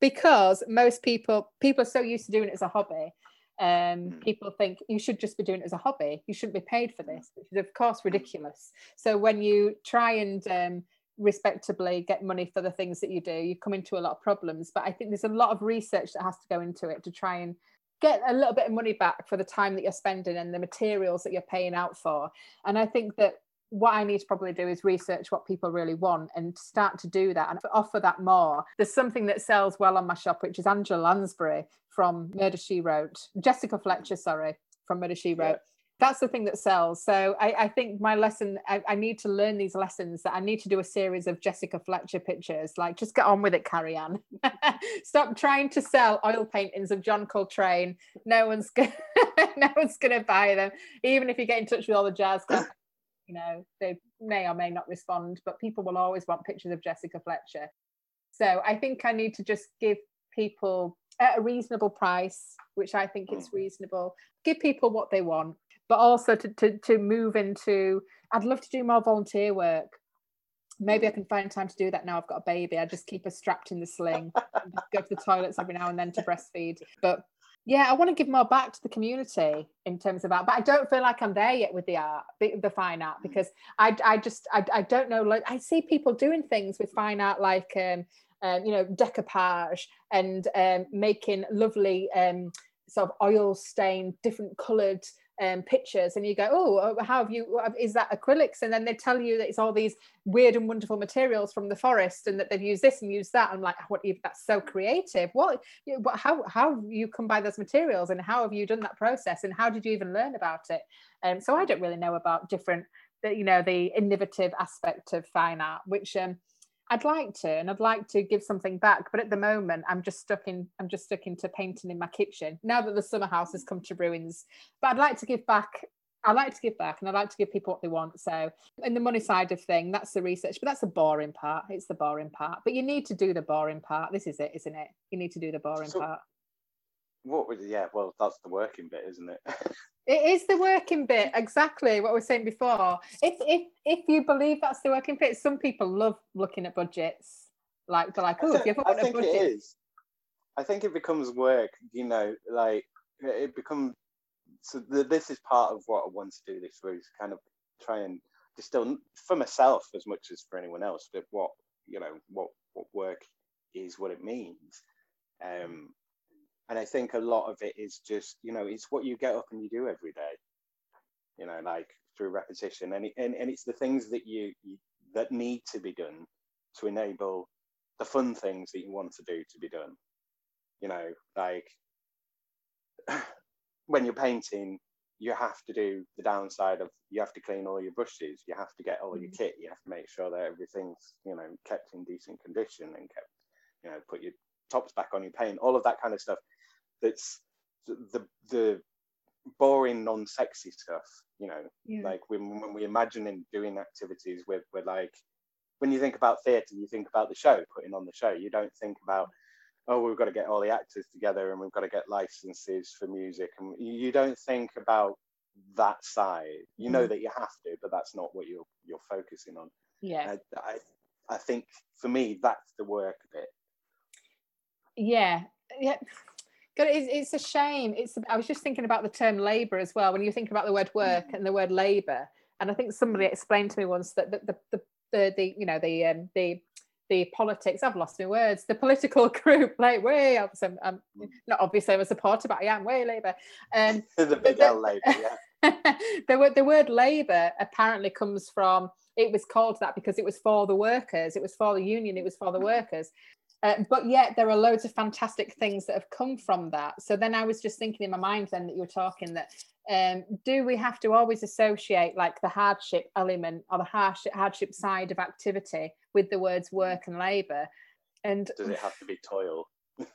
because most people, people are so used to doing it as a hobby. Um, hmm. people think you should just be doing it as a hobby. You shouldn't be paid for this, which is of course ridiculous. So when you try and um, respectably get money for the things that you do, you come into a lot of problems. But I think there's a lot of research that has to go into it to try and get a little bit of money back for the time that you're spending and the materials that you're paying out for. And I think that what I need to probably do is research what people really want and start to do that and offer that more. There's something that sells well on my shop, which is Angela Lansbury from Murder She Wrote, Jessica Fletcher, sorry, from Murder She Wrote. That's the thing that sells. So I, I think my lesson, I, I, need to learn these lessons that I need to do a series of Jessica Fletcher pictures. Like, just get on with it, Carrie Ann. Stop trying to sell oil paintings of John Coltrane. No one's gonna, no one's gonna buy them. Even if you get in touch with all the jazz guys, you know, they may or may not respond, but people will always want pictures of Jessica Fletcher. So I think I need to just give people at a reasonable price, which I think is mm. reasonable. Give people what they want but also to, to, to move into, I'd love to do more volunteer work. Maybe I can find time to do that now. I've got a baby. I just keep her strapped in the sling, go to the toilets every now and then to breastfeed. But yeah, I want to give more back to the community in terms of art, but I don't feel like I'm there yet with the art, the, the fine art, because I, I just, I, I don't know. Like I see people doing things with fine art, like, um, um, you know, decoupage and um, making lovely um, sort of oil stained, different coloured um, pictures and you go, oh, uh, how have you, is that acrylics? And then they tell you that it's all these weird and wonderful materials from the forest and that they've used this and used that. I'm like, what, that's so creative. What, how, how have you come by those materials and how have you done that process? And how did you even learn about it? Um, so I don't really know about different, you know, the innovative aspect of fine art, which, um, I'd like to, and I'd like to give something back, but at the moment, I'm just stuck in. I'm just stuck into painting in my kitchen now that the summer house has come to ruins. But I'd like to give back. I like to give back, and I like to give people what they want. So, in the money side of thing, that's the research, but that's the boring part. It's the boring part. But you need to do the boring part. This is it, isn't it? You need to do the boring so, part. What would? Yeah, well, that's the working bit, isn't it? It is the working bit, exactly what we were saying before. If if if you believe that's the working bit, some people love looking at budgets. Like they're like, oh, if you have I think budget. it is. I think it becomes work. You know, like it becomes. So the, this is part of what I want to do. This was kind of try and distill for myself as much as for anyone else, but what you know, what what work is, what it means. Um, and I think a lot of it is just you know it's what you get up and you do every day you know like through repetition. And, it, and, and it's the things that you, you that need to be done to enable the fun things that you want to do to be done. You know like when you're painting you have to do the downside of you have to clean all your brushes you have to get all your mm. kit you have to make sure that everything's you know kept in decent condition and kept you know put your tops back on your paint all of that kind of stuff that's the the boring, non-sexy stuff. You know, yeah. like when when we imagine in doing activities, we're, we're like when you think about theatre, you think about the show, putting on the show. You don't think about oh, we've got to get all the actors together and we've got to get licenses for music, and you don't think about that side. You know mm. that you have to, but that's not what you're you're focusing on. Yeah, I, I, I think for me that's the work bit. Yeah, yeah. God, it's, it's a shame. It's. I was just thinking about the term labour as well. When you think about the word work mm. and the word labour, and I think somebody explained to me once that the the the, the, the you know the um, the the politics. I've lost my words. The political group, like way obviously, I'm, I'm not obviously I'm a supporter, but I am way Labour. Um, the big L Labour, yeah. the word the word Labour apparently comes from. It was called that because it was for the workers. It was for the union. It was for the workers. Uh, but yet there are loads of fantastic things that have come from that. So then I was just thinking in my mind then that you were talking that um, do we have to always associate like the hardship element or the hardship, hardship side of activity with the words work and labour? And does it have to be toil?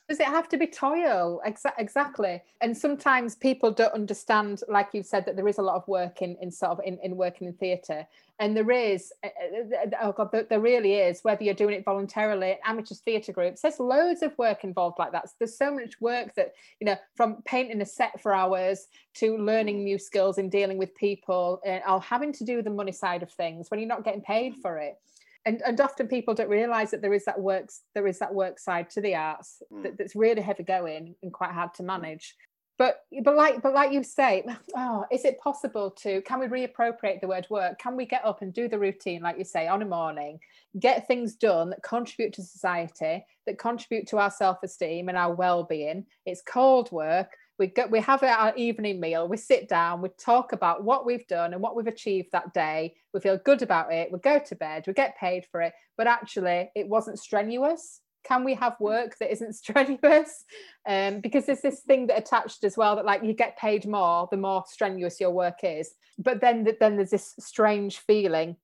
Does it have to be toil? Exa- exactly. And sometimes people don't understand like you've said that there is a lot of work in, in sort of in, in working in theatre. And there is uh, uh, uh, oh god there really is whether you're doing it voluntarily amateur theatre groups there's loads of work involved like that. There's so much work that you know from painting a set for hours to learning new skills in dealing with people or having to do the money side of things when you're not getting paid for it and, and often people don't realize that there is that works there is that work side to the arts mm. that, that's really heavy going and quite hard to manage. But but like but like you say oh is it possible to can we reappropriate the word work? Can we get up and do the routine like you say on a morning get things done that contribute to society that contribute to our self-esteem and our well-being? It's cold work we go, we have our evening meal, we sit down, we talk about what we've done and what we've achieved that day. We feel good about it. We go to bed, we get paid for it, but actually it wasn't strenuous. Can we have work that isn't strenuous? Um, because there's this thing that attached as well that like you get paid more the more strenuous your work is. But then then there's this strange feeling,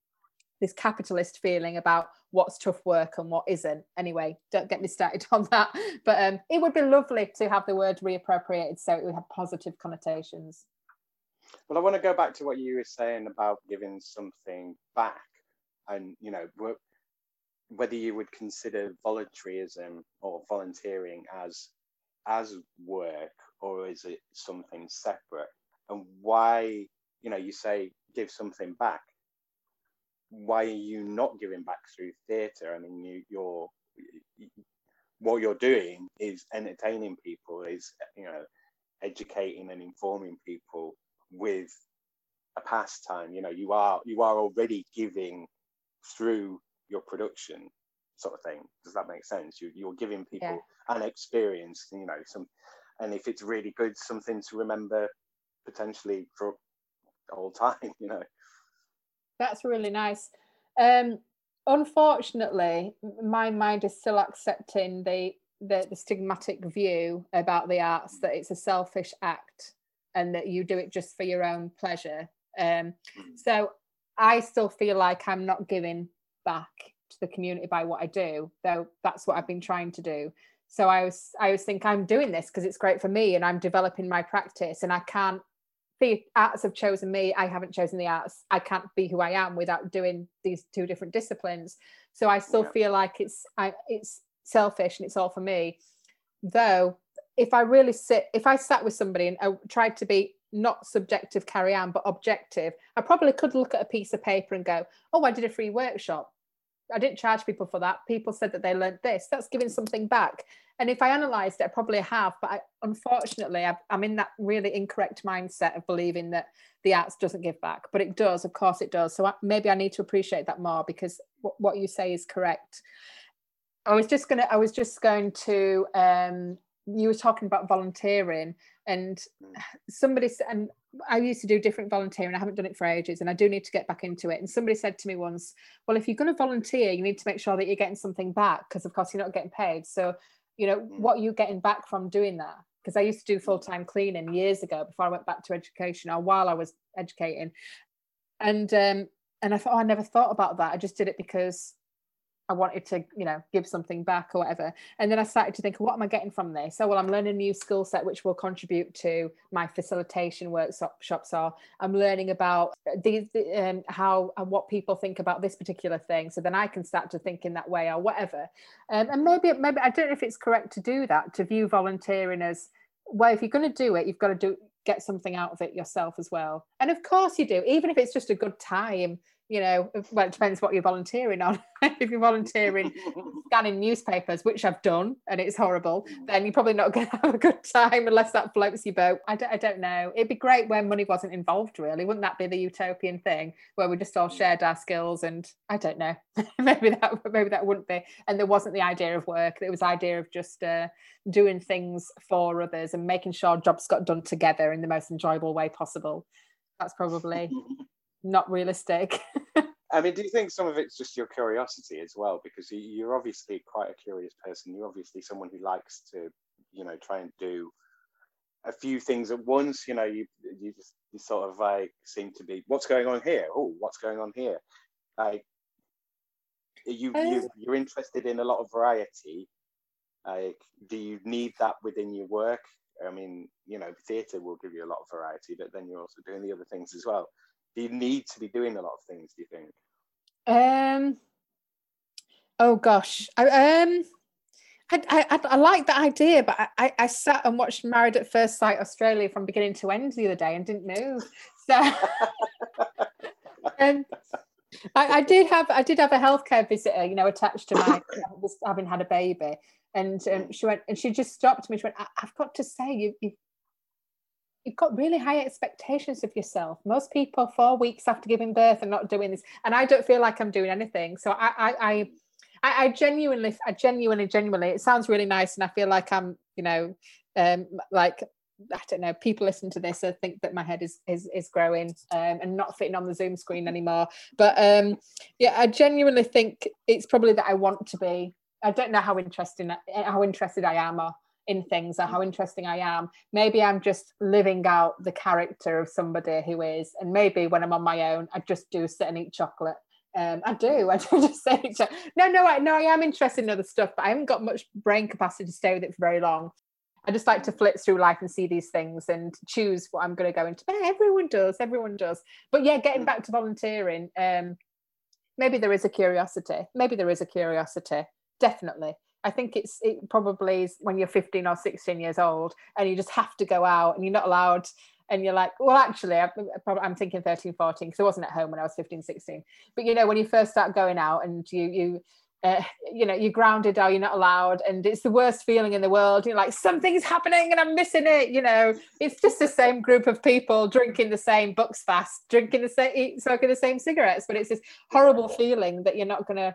this capitalist feeling about what's tough work and what isn't. Anyway, don't get me started on that. But um, it would be lovely to have the word reappropriated so it would have positive connotations. Well, I want to go back to what you were saying about giving something back, and you know, whether you would consider voluntarism or volunteering as as work or is it something separate, and why you know you say give something back why are you not giving back through theatre? I mean, you, you're what you're doing is entertaining people, is you know, educating and informing people with a pastime. You know, you are you are already giving through your production, sort of thing. Does that make sense? You you're giving people yeah. an experience. You know, some, and if it's really good, something to remember potentially for all time. You know. That's really nice. Um, unfortunately, my mind is still accepting the, the the stigmatic view about the arts that it's a selfish act and that you do it just for your own pleasure. Um, hmm. so I still feel like I'm not giving back to the community by what I do, though that's what I've been trying to do. So I was I was think I'm doing this because it's great for me and I'm developing my practice and I can't the arts have chosen me i haven't chosen the arts i can't be who i am without doing these two different disciplines so i still yeah. feel like it's I, it's selfish and it's all for me though if i really sit if i sat with somebody and I tried to be not subjective carry on but objective i probably could look at a piece of paper and go oh i did a free workshop I didn't charge people for that. People said that they learned this. That's giving something back. And if I analysed it, I probably have. But I, unfortunately, i am in that really incorrect mindset of believing that the arts doesn't give back. But it does. Of course, it does. So I, maybe I need to appreciate that more because what, what you say is correct. I was just gonna. I was just going to. Um, you were talking about volunteering, and somebody and I used to do different volunteering. I haven't done it for ages and I do need to get back into it. And somebody said to me once, well, if you're going to volunteer, you need to make sure that you're getting something back because, of course, you're not getting paid. So, you know, mm. what are you getting back from doing that? Because I used to do full time cleaning years ago before I went back to education or while I was educating. And, um, and I thought, oh, I never thought about that. I just did it because I wanted to, you know, give something back or whatever. And then I started to think, what am I getting from this? So, well, I'm learning a new skill set which will contribute to my facilitation workshops. Or I'm learning about these, um, how and what people think about this particular thing. So then I can start to think in that way or whatever. Um, and maybe, maybe I don't know if it's correct to do that to view volunteering as well. If you're going to do it, you've got to do get something out of it yourself as well. And of course you do, even if it's just a good time you know, well, it depends what you're volunteering on. if you're volunteering scanning newspapers, which I've done, and it's horrible, then you're probably not going to have a good time unless that floats your boat. I don't, I don't know. It'd be great when money wasn't involved, really. Wouldn't that be the utopian thing where we just all shared our skills? And I don't know, maybe that maybe that wouldn't be. And there wasn't the idea of work. It was the idea of just uh, doing things for others and making sure jobs got done together in the most enjoyable way possible. That's probably not realistic. I mean, do you think some of it's just your curiosity as well? Because you're obviously quite a curious person. You're obviously someone who likes to, you know, try and do a few things at once. You know, you you just you sort of like seem to be, what's going on here? Oh, what's going on here? Like, you, you uh, you're interested in a lot of variety. Like, do you need that within your work? I mean, you know, theatre will give you a lot of variety, but then you're also doing the other things as well do you need to be doing a lot of things do you think um oh gosh i um I, I, I like that idea, but I, I sat and watched Married at First Sight Australia from beginning to end the other day and didn't move. So um, I, I, did have I did have a healthcare visitor, you know, attached to my having had a baby, and um, she went and she just stopped me. She went, "I've got to say, you, you you've got really high expectations of yourself. Most people four weeks after giving birth are not doing this, and I don't feel like I'm doing anything. So I, I, I, I genuinely, I genuinely, genuinely, it sounds really nice, and I feel like I'm, you know, um, like I don't know, people listen to this and think that my head is is is growing um, and not fitting on the Zoom screen anymore. But um, yeah, I genuinely think it's probably that I want to be. I don't know how interesting how interested I am or in things or how interesting I am. Maybe I'm just living out the character of somebody who is, and maybe when I'm on my own, I just do sit and eat chocolate. Um, I do. I do just say no, no, I no, I am interested in other stuff, but I haven't got much brain capacity to stay with it for very long. I just like to flit through life and see these things and choose what I'm going to go into. But everyone does, everyone does. But yeah, getting back to volunteering, um, maybe there is a curiosity. Maybe there is a curiosity. Definitely. I think it's it probably is when you're 15 or 16 years old and you just have to go out and you're not allowed and you're like well actually I'm, I'm thinking 13 14 because I wasn't at home when I was 15 16 but you know when you first start going out and you you uh, you know you're grounded or you're not allowed and it's the worst feeling in the world you're like something's happening and i'm missing it you know. It's just the same group of people drinking the same Buckfast drinking the same smoking the same cigarettes but it's this horrible feeling that you're not going to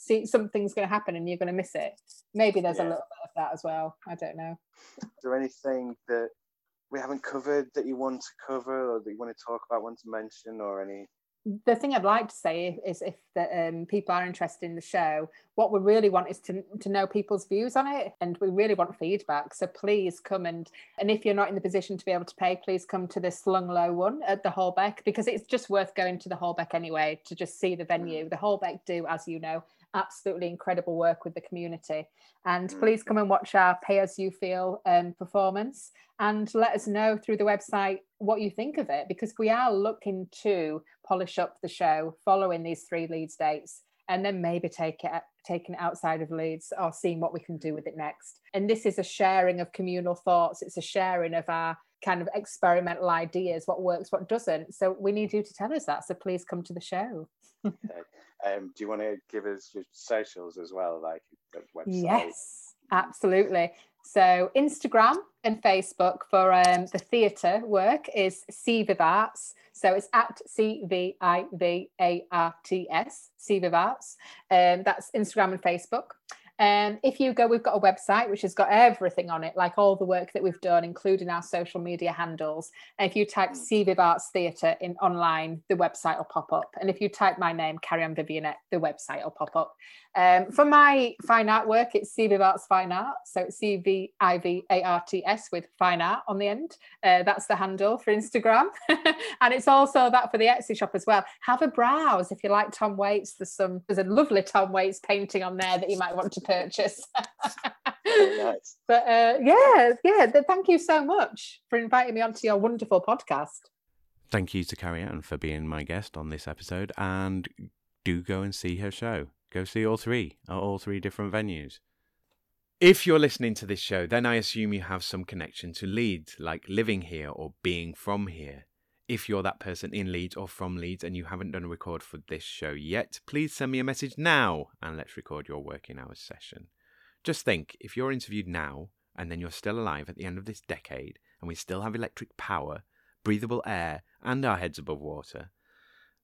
see something's going to happen and you're going to miss it. Maybe there's yeah. a little bit of that as well. I don't know. Is there anything that we haven't covered that you want to cover or that you want to talk about, want to mention, or any the thing I'd like to say is if the, um, people are interested in the show, what we really want is to, to know people's views on it, and we really want feedback. So please come and and if you're not in the position to be able to pay, please come to the Slung Low one at the Holbeck because it's just worth going to the Holbeck anyway to just see the venue. The Holbeck do, as you know, absolutely incredible work with the community. And mm. please come and watch our Pay As You Feel um, performance and let us know through the website what you think of it because we are looking to polish up the show following these three Leeds dates and then maybe take it taking it outside of Leeds or seeing what we can do with it next. And this is a sharing of communal thoughts. It's a sharing of our kind of experimental ideas, what works, what doesn't. So we need you to tell us that. So please come to the show. Um, do you want to give us your socials as well, like website? Yes, absolutely. So Instagram and Facebook for um, the theatre work is CViv Arts. So it's at C V I V A R T S, CViv Arts. Um, that's Instagram and Facebook. And um, if you go, we've got a website which has got everything on it, like all the work that we've done, including our social media handles. And if you type CViv Arts Theatre in online, the website will pop up. And if you type my name, Carrie Ann Vivianette, the website will pop up. Um, for my fine art work, it's CViv Arts Fine Art. So it's C V I V A R T S with fine art on the end. Uh, that's the handle for Instagram. and it's also that for the Etsy shop as well. Have a browse if you like Tom Waits. There's some, there's a lovely Tom Waits painting on there that you might want to purchase. nice. But uh, yeah, yeah, thank you so much for inviting me onto your wonderful podcast. Thank you to Carrie Ann for being my guest on this episode and do go and see her show. Go see all three at all three different venues. If you're listening to this show, then I assume you have some connection to Leeds, like living here or being from here. If you're that person in Leeds or from Leeds and you haven't done a record for this show yet, please send me a message now and let's record your working hours session. Just think if you're interviewed now and then you're still alive at the end of this decade and we still have electric power, breathable air, and our heads above water,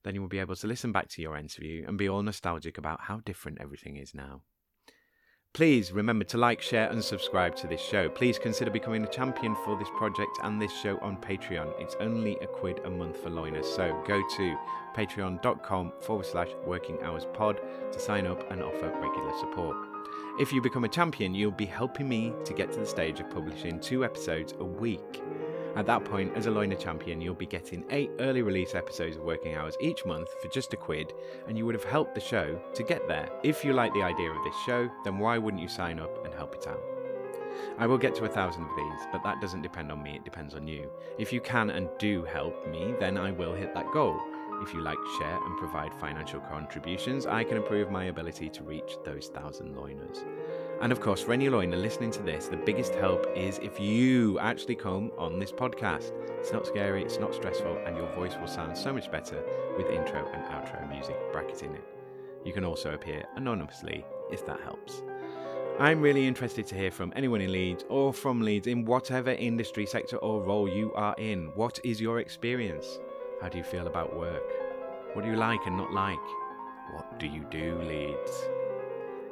then you will be able to listen back to your interview and be all nostalgic about how different everything is now. Please remember to like, share, and subscribe to this show. Please consider becoming a champion for this project and this show on Patreon. It's only a quid a month for loiners. So go to patreon.com forward slash working hours pod to sign up and offer regular support. If you become a champion, you'll be helping me to get to the stage of publishing two episodes a week. At that point, as a Loiner champion, you'll be getting eight early release episodes of Working Hours each month for just a quid, and you would have helped the show to get there. If you like the idea of this show, then why wouldn't you sign up and help it out? I will get to a thousand of these, but that doesn't depend on me, it depends on you. If you can and do help me, then I will hit that goal. If you like, share, and provide financial contributions, I can improve my ability to reach those thousand loiners. And of course, for any loiner listening to this, the biggest help is if you actually come on this podcast. It's not scary, it's not stressful, and your voice will sound so much better with intro and outro music bracketing it. You can also appear anonymously if that helps. I'm really interested to hear from anyone in Leeds or from Leeds in whatever industry, sector, or role you are in. What is your experience? How do you feel about work? What do you like and not like? What do you do, Leeds?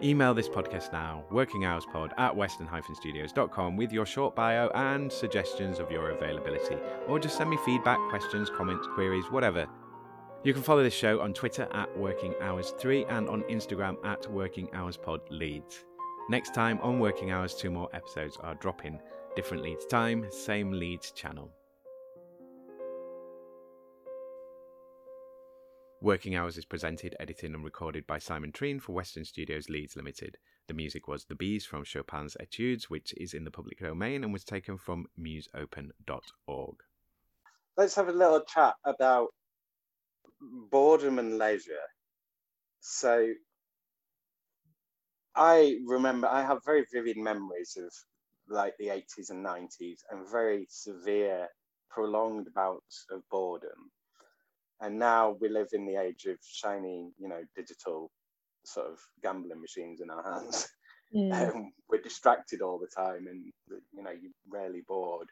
Email this podcast now, workinghoursepod at western-studios.com with your short bio and suggestions of your availability. Or just send me feedback, questions, comments, queries, whatever. You can follow this show on Twitter at Working Hours 3 and on Instagram at Working Hours Pod Leeds. Next time on Working Hours, two more episodes are dropping. Different Leeds time, same Leeds channel. Working Hours is presented, edited, and recorded by Simon Treen for Western Studios Leeds Limited. The music was The Bees from Chopin's Etudes, which is in the public domain and was taken from musopen.org. Let's have a little chat about boredom and leisure. So, I remember, I have very vivid memories of like the 80s and 90s and very severe, prolonged bouts of boredom and now we live in the age of shiny, you know, digital sort of gambling machines in our hands. Mm. Um, we're distracted all the time, and you know, you're rarely bored.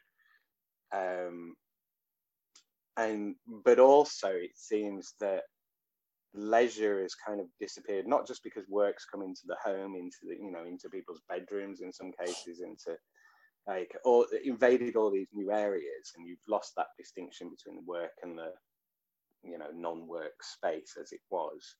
Um, and but also, it seems that leisure has kind of disappeared. Not just because work's come into the home, into the you know, into people's bedrooms in some cases, into like or invaded all these new areas, and you've lost that distinction between the work and the you know non-work space as it was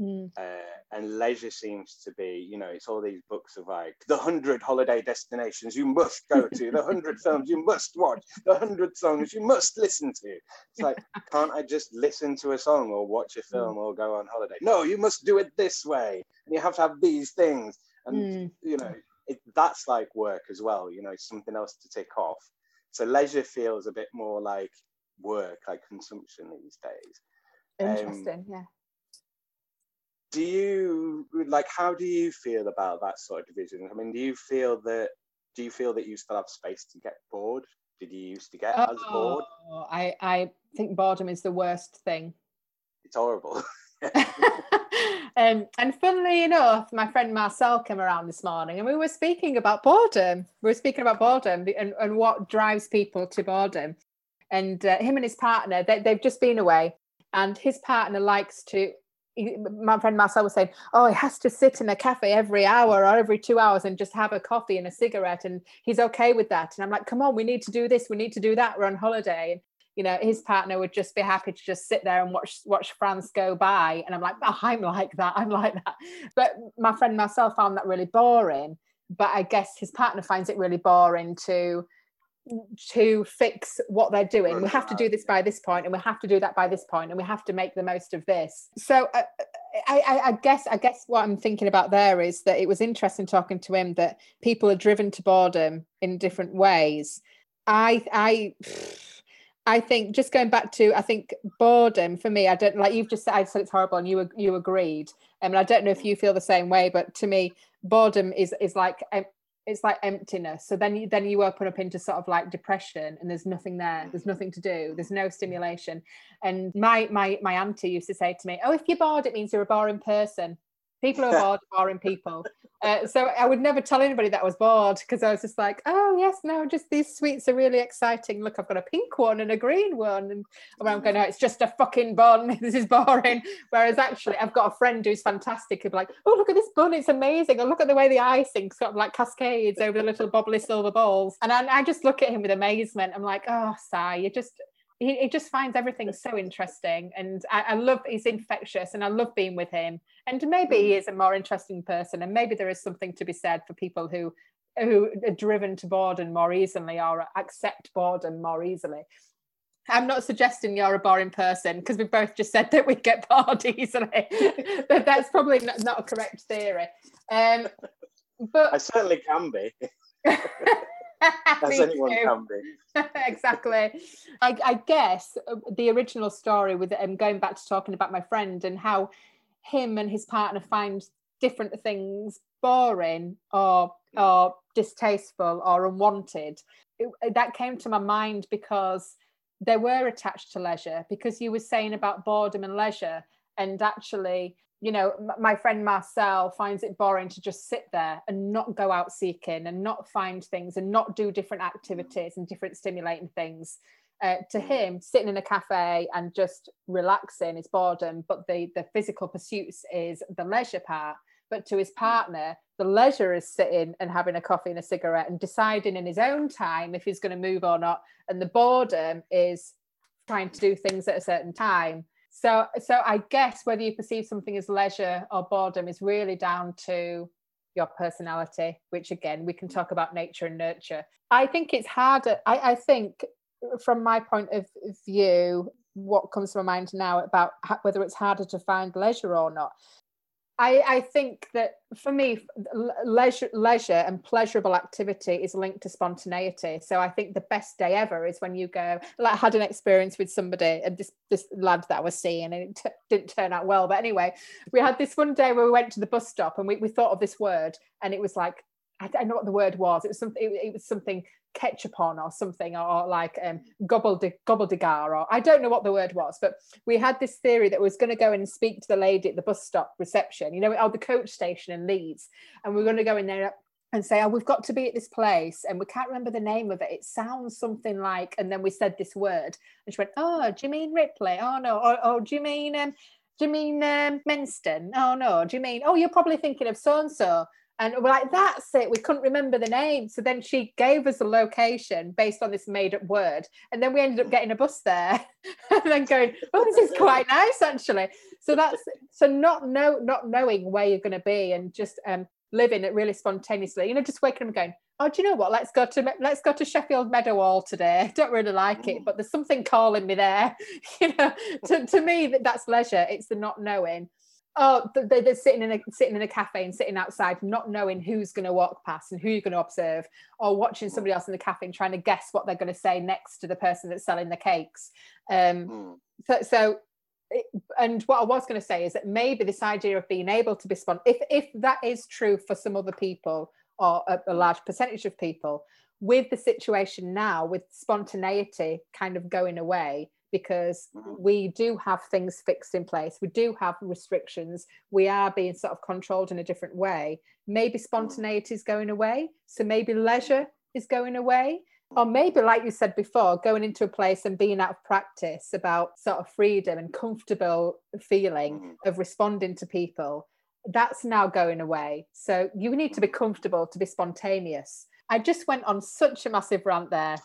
mm. uh, and leisure seems to be you know it's all these books of like the hundred holiday destinations you must go to the hundred films you must watch the hundred songs you must listen to it's like can't i just listen to a song or watch a film mm. or go on holiday no you must do it this way and you have to have these things and mm. you know it, that's like work as well you know something else to tick off so leisure feels a bit more like work, like consumption these days. Interesting, um, yeah. Do you like? How do you feel about that sort of division? I mean, do you feel that? Do you feel that you still have space to get bored? Did you used to get oh, as bored? I I think boredom is the worst thing. It's horrible. um, and funnily enough, my friend Marcel came around this morning and we were speaking about boredom. We were speaking about boredom and, and what drives people to boredom and uh, him and his partner they, they've just been away and his partner likes to my friend Marcel was saying, oh, he has to sit in a cafe every hour or every two hours and just have a coffee and a cigarette, and he's okay with that. And I'm like, come on, we need to do this, we need to do that. We're on holiday, and you know, his partner would just be happy to just sit there and watch watch France go by. And I'm like, oh, I'm like that, I'm like that. But my friend Marcel found that really boring. But I guess his partner finds it really boring to to fix what they're doing. We have to do this by this point, and we have to do that by this point, and we have to make the most of this. So, uh, uh, I, I, I, guess, I guess what I'm thinking about there is that it was interesting talking to him that people are driven to boredom in different ways. I, I. I think just going back to I think boredom for me I don't like you've just said I said it's horrible and you you agreed um, and I don't know if you feel the same way but to me boredom is is like um, it's like emptiness. So then you then you open up into sort of like depression and there's nothing there there's mm-hmm. nothing to do there's no stimulation. And my my my auntie used to say to me oh if you're bored it means you're a boring person people are bored boring people uh, so I would never tell anybody that I was bored because I was just like, oh yes, no, just these sweets are really exciting. Look, I've got a pink one and a green one, and I'm going, no, it's just a fucking bun. this is boring. Whereas actually, I've got a friend who's fantastic. Who's like, oh look at this bun, it's amazing. And look at the way the icing sort of like cascades over the little bobbly silver balls. And I, I just look at him with amazement. I'm like, oh, Si, you just he, he, just finds everything so interesting and I, I, love he's infectious and i love being with him and maybe he mm. is a more interesting person and maybe there is something to be said for people who who are driven to boredom more easily or accept boredom more easily I'm not suggesting you're a boring person because we both just said that we get bored easily. That's probably not, not, a correct theory. Um, but I certainly can be. As anyone too. can be. exactly. I, I, guess uh, the original story with um, going back to talking about my friend and how him and his partner find different things boring or or distasteful or unwanted. It, that came to my mind because they were attached to leisure because you were saying about boredom and leisure and actually you know, my friend Marcel finds it boring to just sit there and not go out seeking and not find things and not do different activities and different stimulating things. Uh, to him, sitting in a cafe and just relaxing is boredom, but the the physical pursuits is the leisure part. But to his partner, the leisure is sitting and having a coffee and a cigarette and deciding in his own time if he's going to move or not. And the boredom is trying to do things at a certain time so so i guess whether you perceive something as leisure or boredom is really down to your personality which again we can talk about nature and nurture. I think it's harder i, I think from my point of view what comes to my mind now about whether it's harder to find leisure or not I, I think that for me, leisure, leisure and pleasurable activity is linked to spontaneity. So I think the best day ever is when you go. Like I had an experience with somebody, and this this lad that I was seeing, and it t- didn't turn out well. But anyway, we had this one day where we went to the bus stop, and we, we thought of this word, and it was like I don't know what the word was. It was something. It, it was something ketchup on or something or like um, gobbledygook or I don't know what the word was, but we had this theory that we was going to go in and speak to the lady at the bus stop reception, you know, at the coach station in Leeds, and we are going to go in there and say, oh, we've got to be at this place, and we can't remember the name of it. It sounds something like, and then we said this word, and she went, oh, do you mean Ripley? Oh no, oh, or do you mean um, do you mean um, Menston? Oh no, do you mean? Oh, you're probably thinking of so and so. And we're like, that's it. We couldn't remember the name. So then she gave us a location based on this made up word. And then we ended up getting a bus there and then going, oh, this is quite nice actually. So that's so not know not knowing where you're going to be and just um, living it really spontaneously, you know, just waking up and going, oh, do you know what? Let's go to let's go to Sheffield Meadowhall today. I don't really like it, but there's something calling me there. you know, to, to me, that that's leisure. It's the not knowing oh they're, they're sitting in a sitting in a cafe and sitting outside not knowing who's going to walk past and who you're going to observe or watching somebody else in the cafe and trying to guess what they're going to say next to the person that's selling the cakes um, mm. so, so it, and what I was going to say is that maybe this idea of being able to be spon if if that is true for some other people or a, a large percentage of people with the situation now with spontaneity kind of going away because mm-hmm. we do have things fixed in place. We do have restrictions. We are being sort of controlled in a different way. Maybe mm-hmm. spontaneity is going away. So maybe leisure is going away. Or maybe, like you said before, going into a place and being out of practice about sort of freedom and comfortable feeling mm-hmm. of responding to people. That's now going away. So you need to be comfortable to be spontaneous. I just went on such a massive rant there.